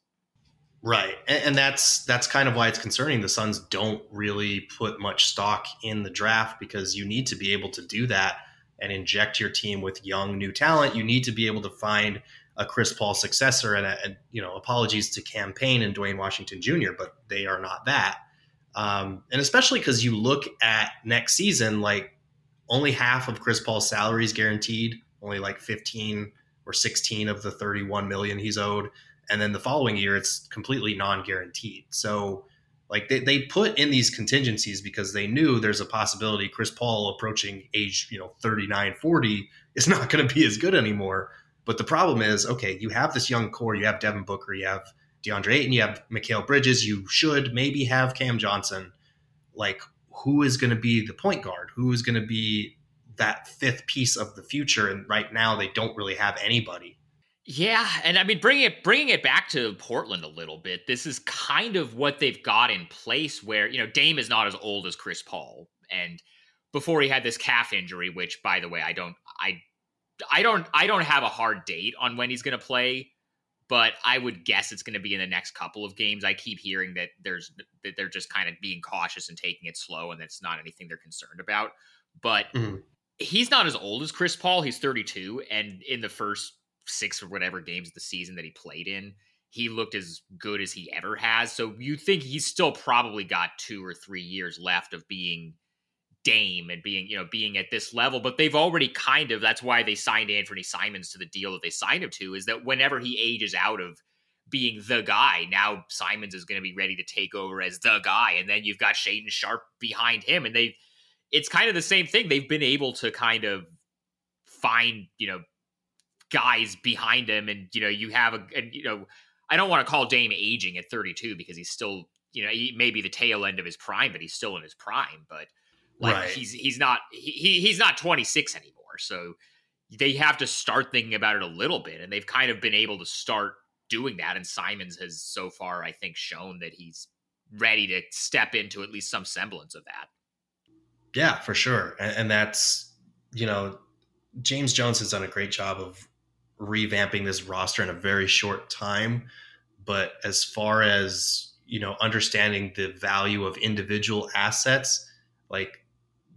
Right, and, that's that's kind of why it's concerning. The Suns don't really put much stock in the draft because you need to be able to do that and inject your team with young new talent. You need to be able to find a Chris Paul successor. And, and you know, apologies to Cam Payne and Duane Washington Jr., but they are not that. Um, and especially because you look at next season, like only half of Chris Paul's salary is guaranteed, only like 15 or 16 of the 31 million he's owed. And then the following year it's completely non-guaranteed. So like they, they put in these contingencies because they knew there's a possibility chris paul approaching age you know 39 40 is not going to be as good anymore. But the problem is okay you have this young core you have devin booker you have deandre ayton you have Mikal bridges you should maybe have cam johnson. Like who is going to be the point guard? Who is going to be that fifth piece of the future and right now they don't really have anybody Yeah, and I mean bringing it bringing it back to Portland a little bit. This is kind of what they've got in place where, you know, Dame is not as old as Chris Paul and before he had this calf injury which by the way, I don't I I don't I don't have a hard date on when he's going to play, but I would guess it's going to be in the next couple of games. I keep hearing that there's that they're just kind of being cautious and taking it slow and that's not anything they're concerned about. But Mhm. He's not as old as Chris Paul. He's 32 and in the first six or whatever games of the season that he played in, he looked as good as he ever has. So you think he's still probably got two or three years left of being Dame and being, you know, being at this level. But they've already kind of that's why they signed Anthony Simons to the deal that they signed him to, is that whenever he ages out of being the guy, now Simons is going to be ready to take over as the guy. And then you've got Shaedon Sharpe behind him. And they it's kind of the same thing. They've been able to kind of find, you know, guys behind him and you know you have a and you know I don't want to call Dame aging at 32 because he's still you know he may be the tail end of his prime but he's still in his prime but like Right. he's he's not he, he- he's not 26 anymore so they have to start thinking about it a little bit and they've kind of been able to start doing that and Simons has so far I think shown that he's ready to step into at least some semblance of that Yeah, for sure. And, and that's, you know, James Jones has done a great job of revamping this roster in a very short time. But as far as, you know, understanding the value of individual assets, like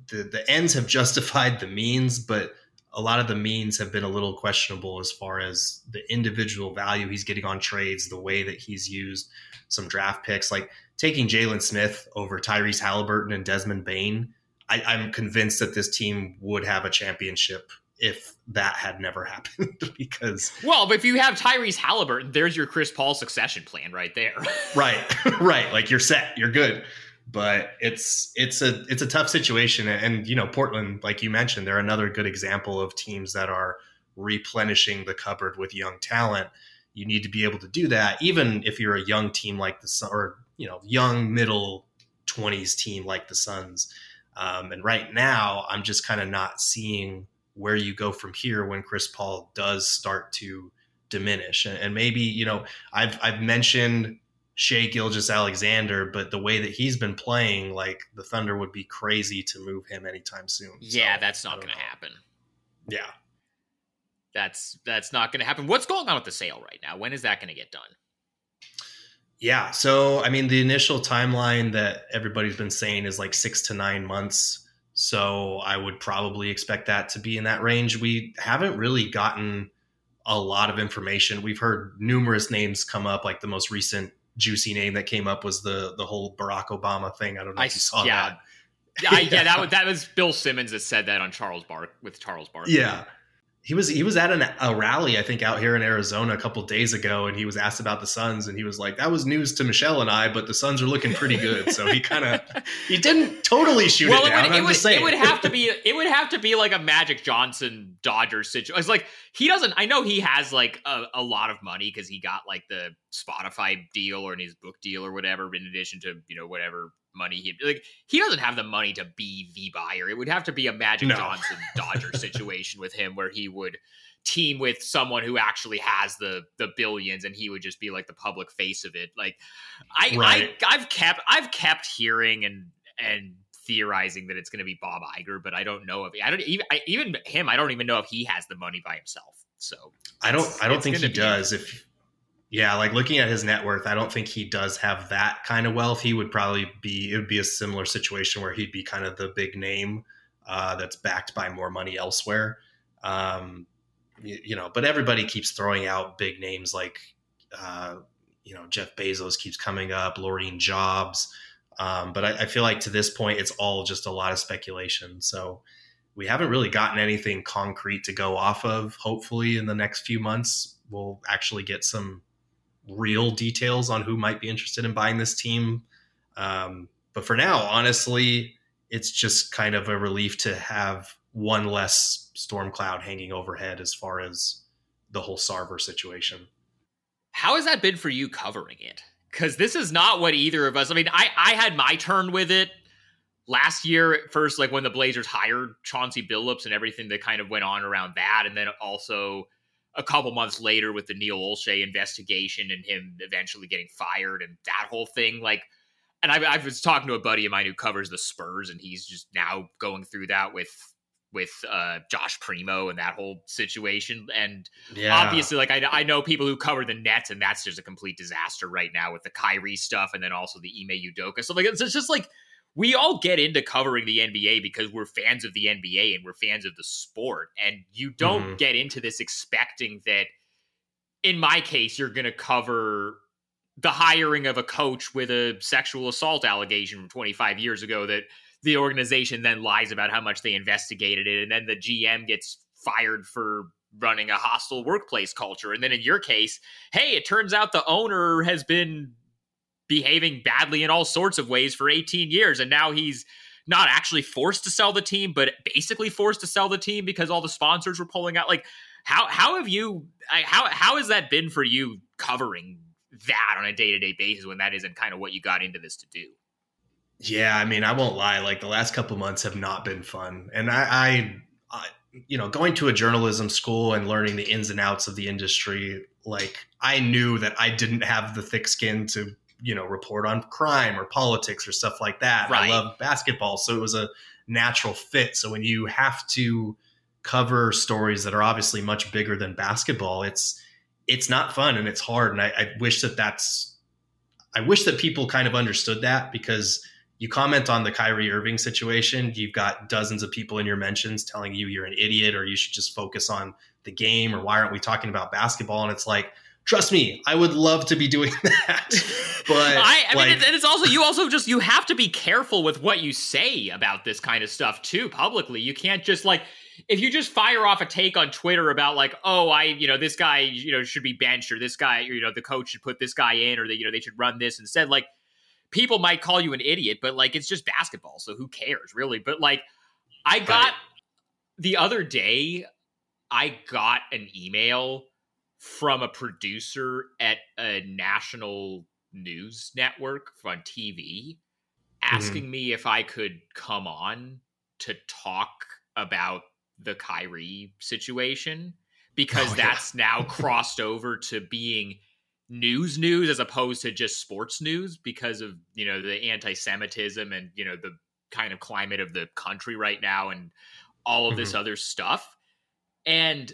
the, the ends have justified the means, but a lot of the means have been a little questionable as far as the individual value he's getting on trades, the way that he's used some draft picks, like taking Jalen Smith over Tyrese Haliburton and Desmond Bane. I, I'm convinced that this team would have a championship if that had never happened because well but if you have Tyrese Haliburton there's your Chris Paul succession plan right there. Right right like you're set you're good. But it's it's a it's a tough situation and you know Portland like you mentioned they're another good example of teams that are replenishing the cupboard with young talent. You need to be able to do that even if you're a young team like the Sun or you know young middle 20s team like the Suns um, and right now I'm just kind of not seeing where you go from here when Chris Paul does start to diminish and, and maybe you know I've I've mentioned Shai Gilgeous-Alexander, but the way that he's been playing, like the Thunder would be crazy to move him anytime soon. yeah So, that's not going to happen Yeah. That's that's not going to happen. What's going on with the sale right now? When is that going to get done? Yeah. So, I mean, the initial timeline that everybody's been saying is like six to nine months. So, I would probably expect that to be in that range. We haven't really gotten a lot of information. We've heard numerous names come up, like the most recent juicy name that came up was the the whole Barack Obama thing. I don't know I you saw yeah. that. Yeah, I, yeah, that was that was Bill Simmons that said that on Charles Bark with Charles Bark. Yeah. He was he was at an, a rally I think out here in Arizona a couple days ago, and he was asked about the Suns, and he was like, "That was news to Michelle and I, but the Suns are looking pretty good." So he kind of he didn't totally shoot well, it down. it would, I'm it, just would, saying it would have to be it would have to be like a Magic Johnson Dodgers situation. It's like he doesn't. I know he has like a, a lot of money because he got like the Spotify deal or in his book deal or whatever. In addition to you know whatever money he like he doesn't have the money to be the buyer. It would have to be a Magic No. Johnson Dodger situation with him where he would team with someone who actually has the the billions and he would just be like the public face of it. Like I Right. I I've kept I've kept hearing and and theorizing that it's going to be Bob Iger, but I don't know if I don't even I, even him. I don't even know if he has the money by himself. So I don't I don't think he does. If yeah, like looking at his net worth, I don't think he does have that kind of wealth. He would probably be it would be a similar situation where he'd be kind of the big name uh, that's backed by more money elsewhere. Um, you, you know, but everybody keeps throwing out big names like uh, you know Jeff Bezos keeps coming up, Laurene Jobs. Um, but I, I feel like to this point, it's all just a lot of speculation. So we haven't really gotten anything concrete to go off of. Hopefully, in the next few months, we'll actually get some real details on who might be interested in buying this team. Um, but for now, honestly, it's just kind of a relief to have one less storm cloud hanging overhead as far as the whole Sarver situation. how has that been for you covering it? Because this is not what either of us. I mean, I I had my turn with it last year at first, like when the Blazers hired Chauncey Billups and everything that kind of went on around that, and then also a couple months later with the Neil Olshey investigation and him eventually getting fired and that whole thing. Like, and I, I was talking to a buddy of mine who covers the Spurs, and he's just now going through that with with uh, Josh Primo and that whole situation. And Yeah, obviously, like I, I know people who cover the Nets, and that's just a complete disaster right now with the Kyrie stuff, and then also the Ime Udoka So Like it's, it's just like we all get into covering the NBA because we're fans of the NBA and we're fans of the sport, and you don't Mhm. get into this expecting that. In my case, you're going to cover the hiring of a coach with a sexual assault allegation from 25 years ago that the organization then lies about how much they investigated it and then the GM gets fired for running a hostile workplace culture and then in your case hey it turns out the owner has been behaving badly in all sorts of ways for 18 years and now he's not actually forced to sell the team but basically forced to sell the team because all the sponsors were pulling out like how how have you how how has that been for you covering that on a day-to-day basis when that isn't kind of what you got into this to do Yeah, I mean, I won't lie. Like the last couple months have not been fun, and I, I, I, you know, going to a journalism school and learning the ins and outs of the industry. Like I knew that I didn't have the thick skin to, you know, report on crime or politics or stuff like that. Right. I love basketball, so it was a natural fit. So when you have to cover stories that are obviously much bigger than basketball, it's it's not fun and it's hard. And I, I wish that that's I wish that people kind of understood that because you comment on the Kyrie Irving situation, you've got dozens of people in your mentions telling you you're an idiot or you should just focus on the game or why aren't we talking about basketball? And it's like, trust me, I would love to be doing that. But I, I like, mean, and it's also you also just you have to be careful with what you say about this kind of stuff too publicly. You can't just like if you just fire off a take on Twitter about like, oh, I, you know, this guy, you know, should be benched or this guy, you know, the coach should put this guy in or that you know they should run this instead. Like people might call you an idiot, but like it's just basketball, so who cares really? But like I got Right. the other day, I got an email from a producer at a national news network on TV asking mm-hmm. me if I could come on to talk about the Kyrie situation because Oh, yeah. that's now crossed over to being news news as opposed to just sports news because of you know the anti-semitism and you know the kind of climate of the country right now and all of this mm-hmm. other stuff. And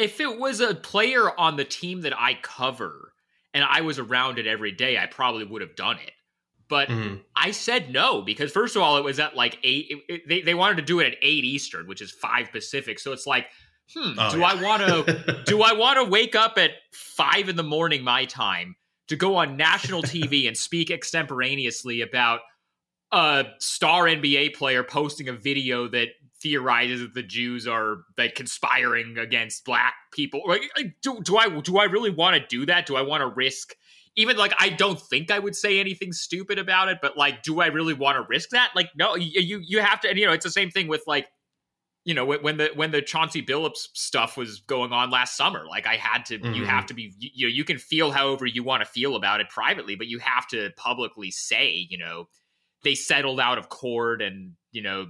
if it was a player on the team that I cover and I was around it every day, I probably would have done it. But mhm. I said no because first of all, it was at like eight. It, it- they they wanted to do it at eight Eastern, which is five Pacific. So it's like, hmm, Oh, do yeah. I want to do I want to wake up at five in the morning my time to go on national TV and speak extemporaneously about a star NBA player posting a video that theorizes that the Jews are like conspiring against black people. Like, like do, do I do I really want to do that? Do I want to risk even like I don't think I would say anything stupid about it, but like, do I really want to risk that? Like, no, you you have to, and you know, it's the same thing with like, you know, when the when the Chauncey Billups stuff was going on last summer, like I had to, mm-hmm. you have to be, you know, you can feel however you want to feel about it privately, but you have to publicly say, you know, they settled out of court and you know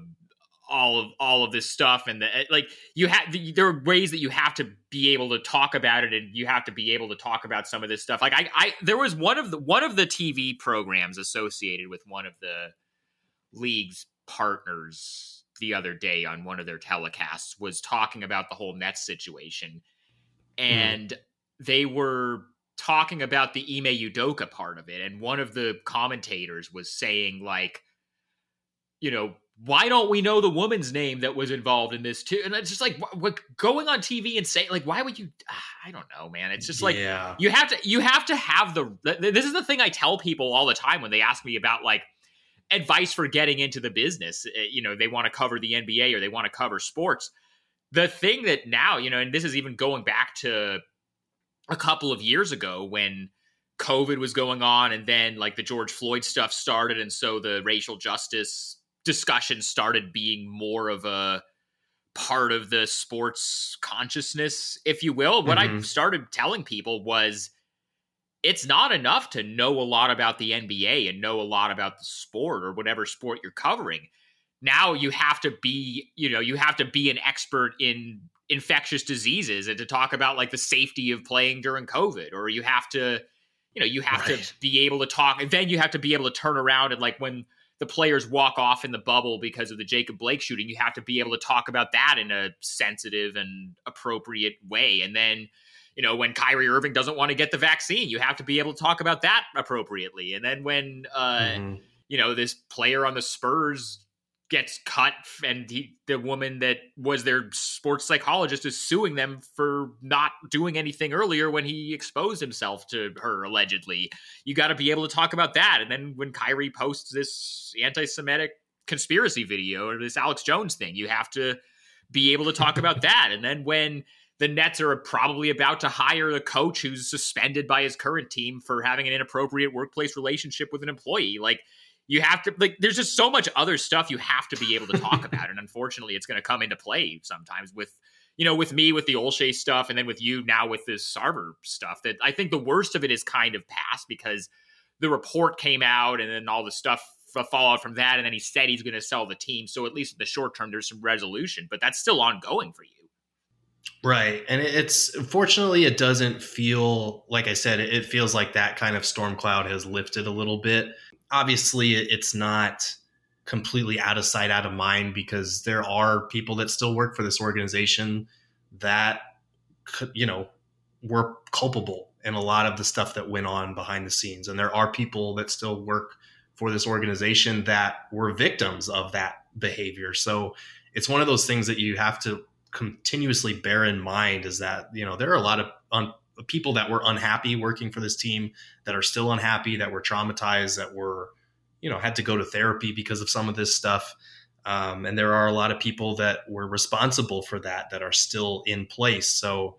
all of all of this stuff and the, eh, like you have there are ways that you have to be able to talk about it and you have to be able to talk about some of this stuff like I, I there was one of the one of the tv programs associated with one of the league's partners the other day on one of their telecasts was talking about the whole Nets situation hmm. and mm. they were talking about the Ime Udoka part of it and one of the commentators was saying like you know why don't we know the woman's name that was involved in this too? And it's just like what, going on TV and saying like, why would you? Ah, I don't know, man. It's just like yeah. you have to you have to have the. This is the thing I tell people all the time when they ask me about like advice for getting into the business. Eh, you know, they want to cover the NBA or they want to cover sports. The thing that now, you know, and this is even going back to a couple of years ago when COVID was going on, and then like the George Floyd stuff started, and so the racial justice discussion started being more of a part of the sports consciousness, if you will. What mm-hmm. I started telling people was it's not enough to know a lot about the NBA and know a lot about the sport or whatever sport you're covering. Now you have to be, you know, you have to be an expert in infectious diseases and to talk about like the safety of playing during COVID, or you have to, you know, you have right. to be able to talk, and then you have to be able to turn around and like when the players walk off in the bubble because of the Jacob Blake shooting, you have to be able to talk about that in a sensitive and appropriate way. And then, you know, when Kyrie Irving doesn't want to get the vaccine, you have to be able to talk about that appropriately. And then when, uh, mm-hmm. you know, this player on the Spurs gets cut and he, the woman that was their sports psychologist is suing them for not doing anything earlier when he exposed himself to her allegedly. You got to be able to talk about that. And then when Kyrie posts this anti-semitic conspiracy video or this Alex Jones thing you have to be able to talk about that. And then when the Nets are probably about to hire a coach who's suspended by his current team for having an inappropriate workplace relationship with an employee like you have to like there's just so much other stuff you have to be able to talk about and unfortunately it's going to come into play sometimes with you know with me with the Olshey stuff and then with you now with this Sarver stuff that I think the worst of it is kind of past because the report came out and then all the stuff fallout from that and then he said he's going to sell the team so at least in the short term there's some resolution but that's still ongoing for you Right. And it's fortunately it doesn't feel like I said it feels like that kind of storm cloud has lifted a little bit obviously it's not completely out of sight, out of mind because there are people that still work for this organization that you know were culpable in a lot of the stuff that went on behind the scenes. And there are people that still work for this organization that were victims of that behavior. So it's one of those things that you have to continuously bear in mind is that you know there are a lot of un- people that were unhappy working for this team that are still unhappy that were traumatized that were you know had to go to therapy because of some of this stuff. Um, and there are a lot of people that were responsible for that that are still in place. So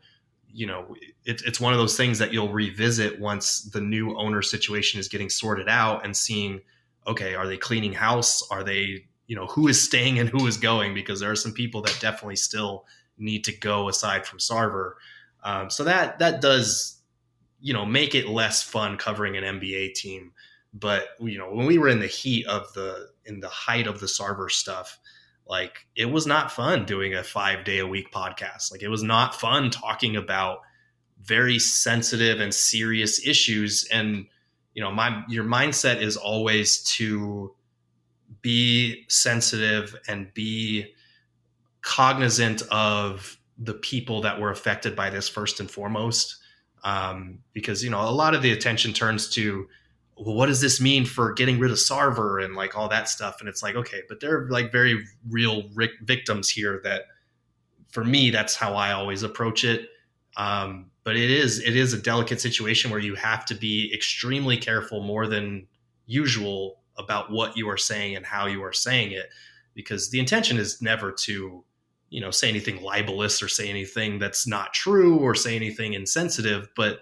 you know it, it's one of those things that you'll revisit once the new owner situation is getting sorted out and seeing okay are they cleaning house? Are they you know who is staying and who is going? Because there are some people that definitely still need to go aside from sarver um, so that that does you know make it less fun covering an NBA team. But you know when we were in the heat of the in the height of the Sarver stuff, like it was not fun doing a five day a week podcast. Like it was not fun talking about very sensitive and serious issues. And you know my your mindset is always to be sensitive and be cognizant of the people that were affected by this first and foremost um, because you know a lot of the attention turns to well, what does this mean for getting rid of Sarver and like all that stuff? And it's like okay but they're like very real victims here that for me that's how I always approach it. Um, but it is it is a delicate situation where you have to be extremely careful more than usual about what you are saying and how you are saying it because the intention is never to you know say anything libelous or say anything that's not true or say anything insensitive but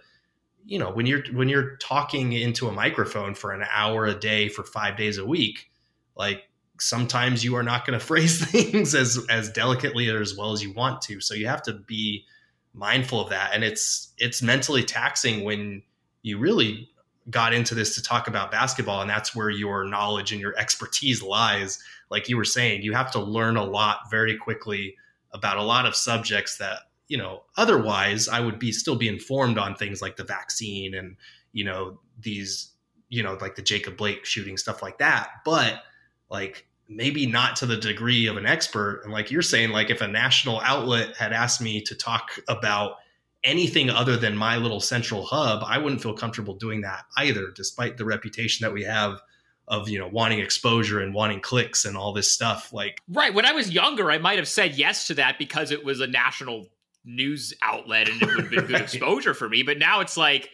you know when you're when you're talking into a microphone for an hour a day for 5 days a week like sometimes you are not going to phrase things as as delicately or as well as you want to. So you have to be mindful of that. And it's it's mentally taxing when you really got into this to talk about basketball and that's where your knowledge and your expertise lies like you were saying you have to learn a lot very quickly about a lot of subjects that you know otherwise i would be still be informed on things like the vaccine and you know these you know like the jacob blake shooting stuff like that. But like maybe not to the degree of an expert. And like you're saying like if a national outlet had asked me to talk about anything other than my little central hub, I wouldn't feel comfortable doing that either, despite the reputation that we have of you know wanting exposure and wanting clicks and all this stuff. Like right when I was younger, I might have said yes to that because it was a national news outlet and it would have been good exposure for me. But now it's like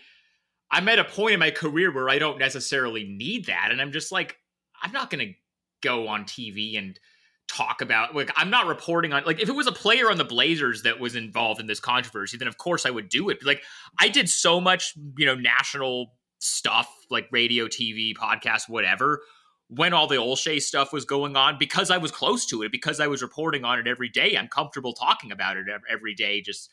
I'm at a point in my career where I don't necessarily need that, and I'm just like I'm not going to go on TV and talk about like I'm not reporting on like if it was a player on the Blazers that was involved in this controversy then of course I would do it like I did so much you know national stuff like radio TV podcast whatever when all the Olshey stuff was going on because I was close to it because I was reporting on it every day I'm comfortable talking about it every day just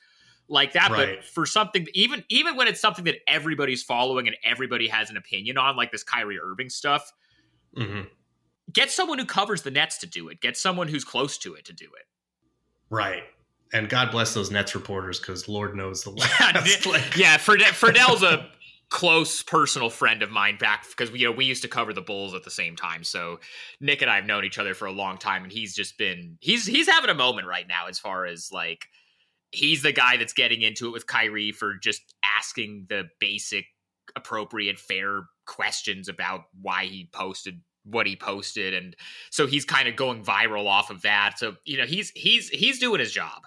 like that right. but for something even even when it's something that everybody's following and everybody has an opinion on like this Kyrie Irving stuff mm-hmm get someone who covers the nets to do it. Get someone who's close to it to do it. Right. And God bless those Nets reporters because Lord knows the last. like. yeah, Friedell's a close personal friend of mine back because we you know we used to cover the Bulls at the same time. So Nick and I have known each other for a long time, and he's just been he's he's having a moment right now as far as like he's the guy that's getting into it with Kyrie for just asking the basic, appropriate, fair questions about why he posted what he posted. And so he's kind of going viral off of that. So you know he's he's he's doing his job.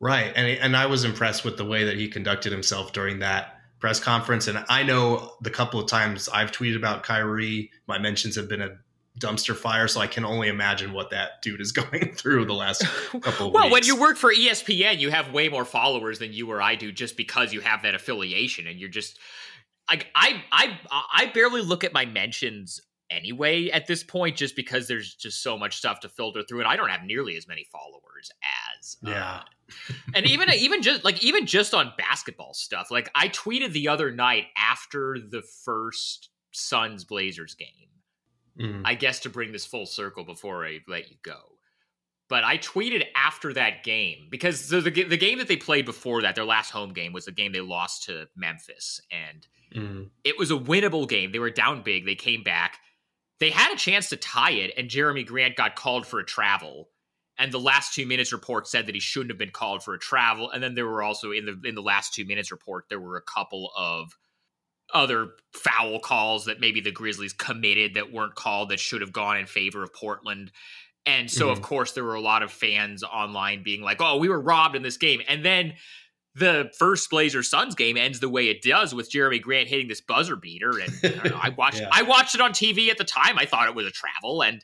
Right. And and I was impressed with the way that he conducted himself during that press conference and I know the couple of times I've tweeted about Kyrie my mentions have been a dumpster fire so I can only imagine what that dude is going through the last couple of well, weeks. when you work for ESPN you have way more followers than you or I do just because you have that affiliation and you're just like I I I barely look at my mentions anyway at this point just because there's just so much stuff to filter through and I don't have nearly as many followers as uh, yeah uh, and even even just like even just on basketball stuff like I tweeted the other night after the first Suns Blazers game mm-hmm. I guess to bring this full circle before I let you go but I tweeted after that game because the, the, the game that they played before that, their last home game, was the game they lost to Memphis, and mm. it was a winnable game. They were down big. They came back. They had a chance to tie it, and Jerami Grant got called for a travel. And the last two minutes report said that he shouldn't have been called for a travel. And then there were also in the in the last two minutes report there were a couple of other foul calls that maybe the Grizzlies committed that weren't called that should have gone in favor of Portland. And so, mm-hmm. of course, there were a lot of fans online being like, "Oh, we were robbed in this game." And then the first Blazers Suns game ends the way it does with Jerami Grant hitting this buzzer beater, and I, know, I watched yeah. I watched it on TV at the time. I thought it was a travel, and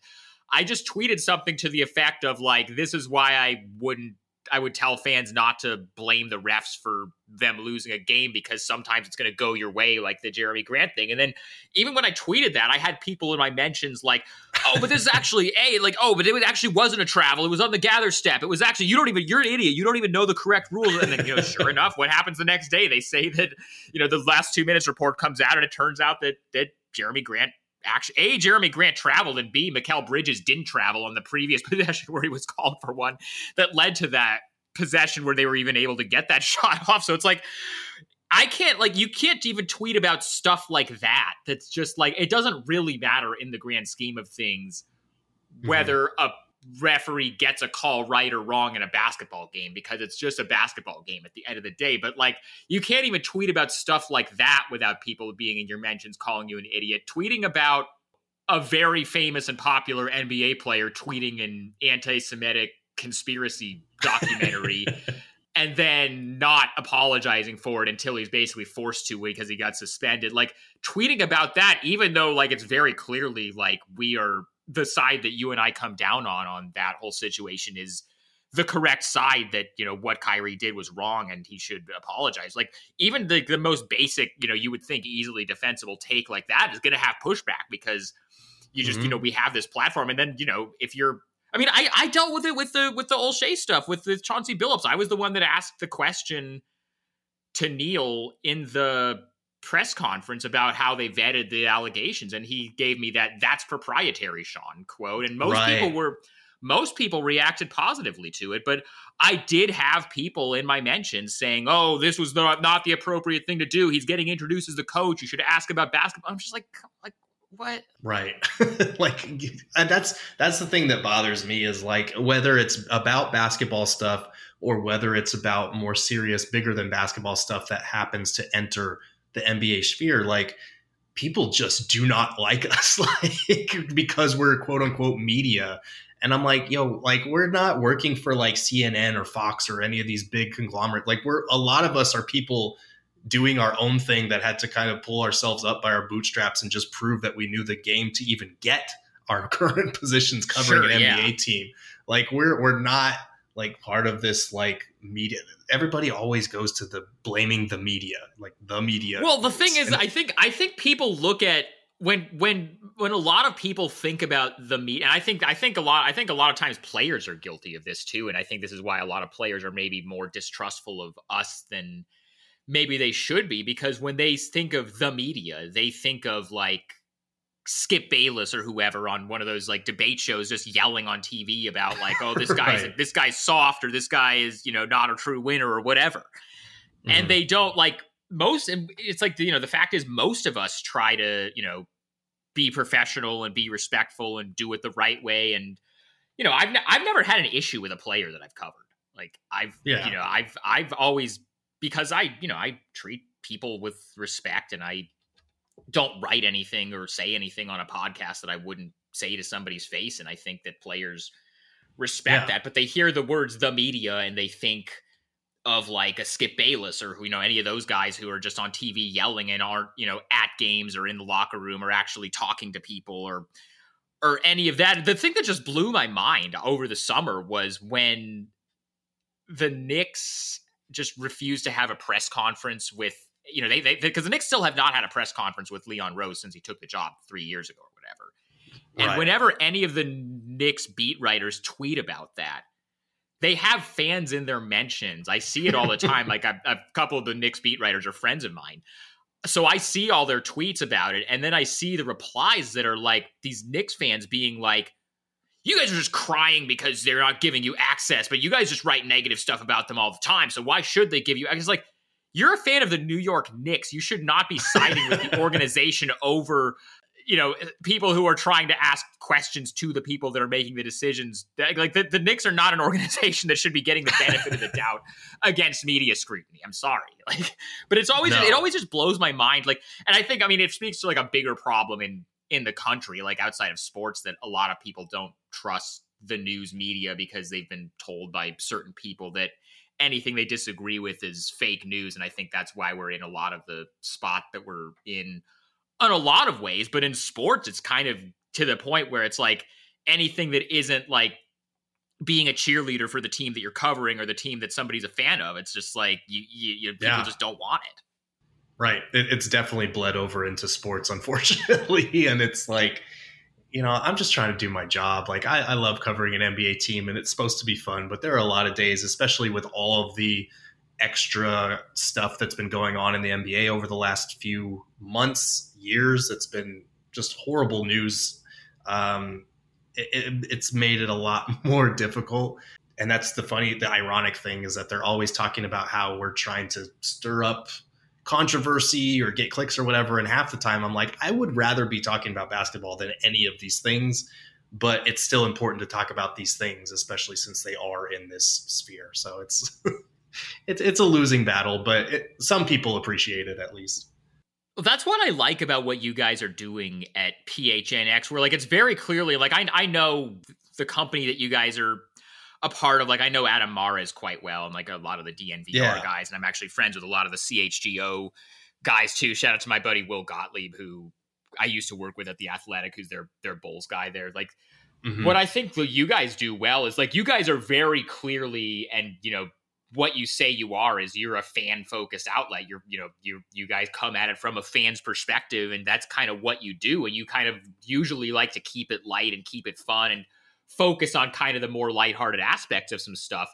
I just tweeted something to the effect of like, "This is why I wouldn't I would tell fans not to blame the refs for them losing a game because sometimes it's going to go your way, like the Jerami Grant thing. And then even when I tweeted that, I had people in my mentions like, "Oh, but this is actually a like, oh, but it actually wasn't a travel. It was on the gather step. It was actually you don't even you're an idiot. You don't even know the correct rules." And then you know, sure enough, what happens the next day? They say that you know the last two minutes report comes out, and it turns out that that Jerami Grant actually a Jerami Grant traveled and b Mikal Bridges didn't travel on the previous possession where he was called for one that led to that possession where they were even able to get that shot off. So it's like I can't like you can't even tweet about stuff like that. That's just like it doesn't really matter in the grand scheme of things mm-hmm. whether mm-hmm. a referee gets a call right or wrong in a basketball game because it's just a basketball game at the end of the day. But like you can't even tweet about stuff like that without people being in your mentions calling you an idiot. Tweeting about a very famous and popular NBA player tweeting an anti-Semitic conspiracy documentary and then not apologizing for it until he's basically forced to because he got suspended. Like tweeting about that, even though like it's very clearly like we are the side that you and I come down on on that whole situation is the correct side that you know what Kyrie did was wrong and he should apologize. Like even the the most basic, you know, you would think easily defensible take like that is going to have pushback because you just Mhm. you know we have this platform and then you know if you're I mean I I dealt with it with the with the Olshey stuff with the Chauncey Billups. I was the one that asked the question to Neil in the press conference about how they vetted the allegations and he gave me that that's proprietary Sean quote and most Right. people were most people reacted positively to it but I did have people in my mentions saying oh this was not not the appropriate thing to do he's getting introduced as the coach you should ask about basketball I'm just like like what Right. like and that's that's the thing that bothers me is like whether it's about basketball stuff or whether it's about more serious bigger than basketball stuff that happens to enter the NBA sphere like people just do not like us like because we're quote unquote media and I'm like yo like we're not working for like CNN or Fox or any of these big conglomerate like we're a lot of us are people doing our own thing that had to kind of pull ourselves up by our bootstraps and just prove that we knew the game to even get our current positions covering Sure, an yeah. NBA team. Like we're we're not like part of this like media. Everybody always goes to the blaming the media, like the media. Well, the thing is, And- I think I think people look at when when when a lot of people think about the meat, and I think I think a lot I think a lot of times players are guilty of this too, and I think this is why a lot of players are maybe more distrustful of us than maybe they should be because when they think of the media, they think of like Skip Bayless or whoever on one of those like debate shows just yelling on TV about like, oh, this guy's Right. this guy's soft or this guy is, you know, not a true winner or whatever. And Mhm. they don't like most it's like you know, the fact is most of us try to, you know, be professional and be respectful and do it the right way and you know, I've ne- I've never had an issue with a player that I've covered. Like I've Yeah. you know, I've I've always because I, you know, I treat people with respect and I don't write anything or say anything on a podcast that I wouldn't say to somebody's face. And I think that players respect Yeah. that, but they hear the words the media and they think of like a Skip Bayless or you know any of those guys who are just on TV yelling and aren't you know at games or in the locker room or actually talking to people or or any of that. The thing that just blew my mind over the summer was when the Knicks just refused to have a press conference with you know they they because the Knicks still have not had a press conference with Leon Rose since he took the job three years ago or whatever. And Right. whenever any of the Knicks beat writers tweet about that, they have fans in their mentions. I see it all the time. like I've, a couple of the Knicks beat writers are friends of mine. So I see all their tweets about it, and then I see the replies that are like these Knicks fans being like, "You guys are just crying because they're not giving you access, but you guys just write negative stuff about them all the time. So why should they give you?" It's like you're a fan of the New York Knicks. You should not be siding with the organization over you know people who are trying to ask questions to the people that are making the decisions like the, the Knicks are not an organization that should be getting the benefit of the doubt against media scrutiny i'm sorry like but it's always No. it always just blows my mind like and i think i mean it speaks to like a bigger problem in in the country like outside of sports that a lot of people don't trust the news media because they've been told by certain people that anything they disagree with is fake news and i think that's why we're in a lot of the spot that we're in in a lot of ways, but in sports, it's kind of to the point where it's like anything that isn't like being a cheerleader for the team that you're covering or the team that somebody's a fan of. It's just like you, you, you people Yeah. just don't want it. Right. It, it's definitely bled over into sports, unfortunately. and it's like, you know, I'm just trying to do my job. Like, I, I love covering an NBA team and it's supposed to be fun, but there are a lot of days, especially with all of the extra stuff that's been going on in the NBA over the last few months, years. It's been just horrible news. Um, it, it, it's made it a lot more difficult. And that's the funny, the ironic thing is that they're always talking about how we're trying to stir up controversy or get clicks or whatever. And half the time, I'm like, I would rather be talking about basketball than any of these things. But it's still important to talk about these things, especially since they are in this sphere. So it's it's it's a losing battle, but it, some people appreciate it at least. Well, that's what I like about what you guys are doing at PHNX, where like it's very clearly like I I know the company that you guys are a part of. Like I know Adam Mares quite well, and like a lot of the DNVR Yeah. guys, and I'm actually friends with a lot of the CHGO guys too. Shout out to my buddy Will Gottlieb, who I used to work with at the Athletic, who's their their Bulls guy there. Like Mhm. what I think you guys do well is like you guys are very clearly and you know what you say you are is you're a fan focused outlet. You're you know you you guys come at it from a fan's perspective and that's kind of what you do and you kind of usually like to keep it light and keep it fun and focus on kind of the more lighthearted aspects of some stuff.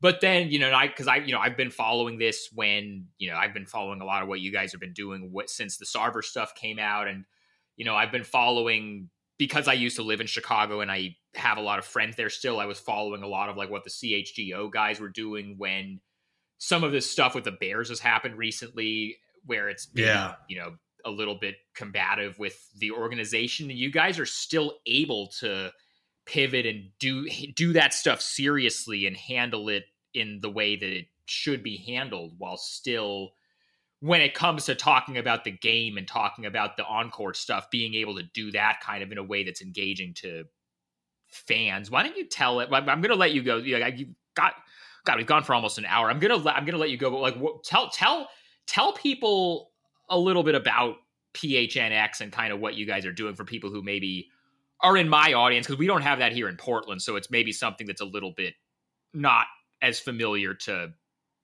But then, you know, I because I, you know, I've been following this when, you know, I've been following a lot of what you guys have been doing what since the Sarver stuff came out. And, you know, I've been following because I used to live in Chicago and I have a lot of friends there still. I was following a lot of like what the CHGO guys were doing when some of this stuff with the Bears has happened recently, where it's been, Yeah. you know, a little bit combative with the organization. And you guys are still able to pivot and do do that stuff seriously and handle it in the way that it should be handled while still when it comes to talking about the game and talking about the encore stuff being able to do that kind of in a way that's engaging to fans. Why don't you tell it? I'm, I'm gonna let you go. You, got god we've gone for almost an hour. I'm gonna let i'm gonna let you go but like tell tell tell people a little bit about phnx and kind of what you guys are doing for people who maybe are in my audience because we don't have that here in Portland, so it's maybe something that's a little bit not as familiar to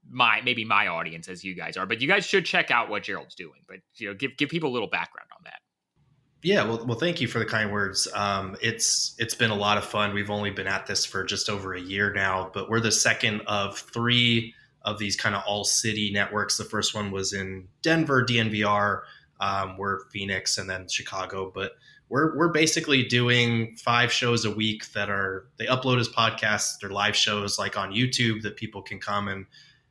my maybe my audience as you guys are. But you guys should check out what Gerald's doing. But you know, give give people a little background on that. Yeah, well, well, thank you for the kind words. Um, it's it's been a lot of fun. We've only been at this for just over a year now, but we're the second of three of these kind of all city networks. The first one was in Denver, DNVR. Um, we're Phoenix, and then Chicago. But we're we're basically doing five shows a week that are they upload as podcasts. They're live shows like on YouTube that people can come and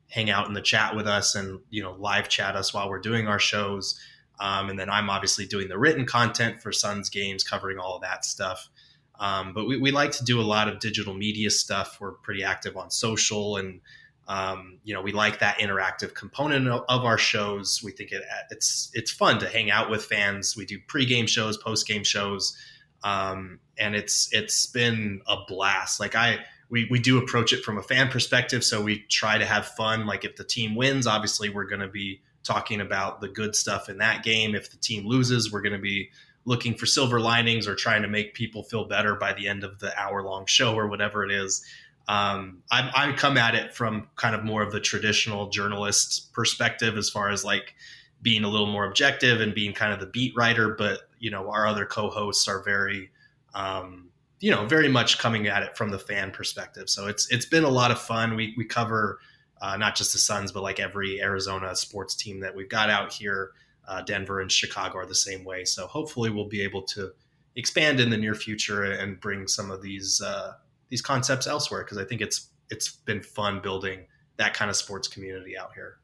hang out in the chat with us and you know live chat us while we're doing our shows. Um, and then I'm obviously doing the written content for Suns games, covering all of that stuff. Um, but we, we like to do a lot of digital media stuff. We're pretty active on social, and um, you know we like that interactive component of, our shows. We think it, it's it's fun to hang out with fans. We do pregame shows, postgame shows, um, and it's it's been a blast. Like I we we do approach it from a fan perspective, so we try to have fun. Like if the team wins, obviously we're going to be talking about the good stuff in that game. If the team loses, we're going to be looking for silver linings or trying to make people feel better by the end of the hour long show or whatever it is. Um, I, I come at it from kind of more of the traditional journalist perspective as far as like being a little more objective and being kind of the beat writer. But, you know, our other co hosts are very, um, you know, very much coming at it from the fan perspective. So it's it's been a lot of fun. We we cover uh, not just the Suns, but like every Arizona sports team that we've got out here. Uh, Denver and Chicago are the same way. So hopefully we'll be able to expand in the near future and bring some of these uh, these concepts elsewhere because I think it's it's been fun building that kind of sports community out here.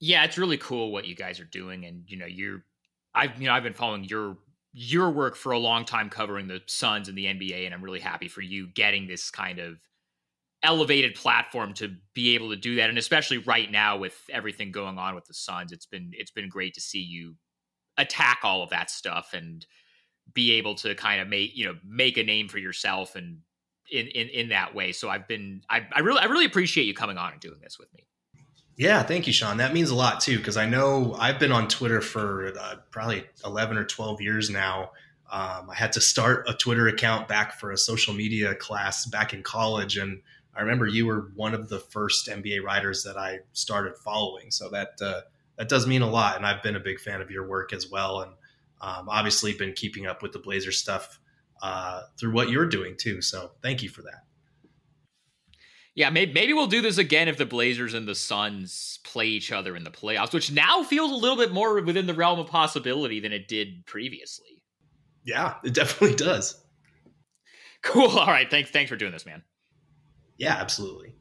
Yeah, it's really cool what you guys are doing, and you know, you're I've you know I've been following your your work for a long time covering the Suns and the NBA, and I'm really happy for you getting this kind of elevated platform to be able to do that and especially right now with everything going on with the Suns it's been it's been great to see you attack all of that stuff and be able to kind of make you know make a name for yourself and in in, in that way so I've been I, I really I really appreciate you coming on and doing this with me Yeah, thank you, Sean. That means a lot too, because I know I've been on Twitter for uh, probably 11 or 12 years now. Um, I had to start a Twitter account back for a social media class back in college. And I remember you were one of the first NBA writers that I started following. So that, uh, that does mean a lot. And I've been a big fan of your work as well. And um, obviously been keeping up with the Blazer stuff uh, through what you're doing too. So thank you for that. Yeah, maybe, maybe we'll do this again if the Blazers and the Suns play each other in the playoffs, which now feels a little bit more within the realm of possibility than it did previously. Yeah, it definitely does. Cool. All right. Thanks. Thanks for doing this, man. Yeah, absolutely.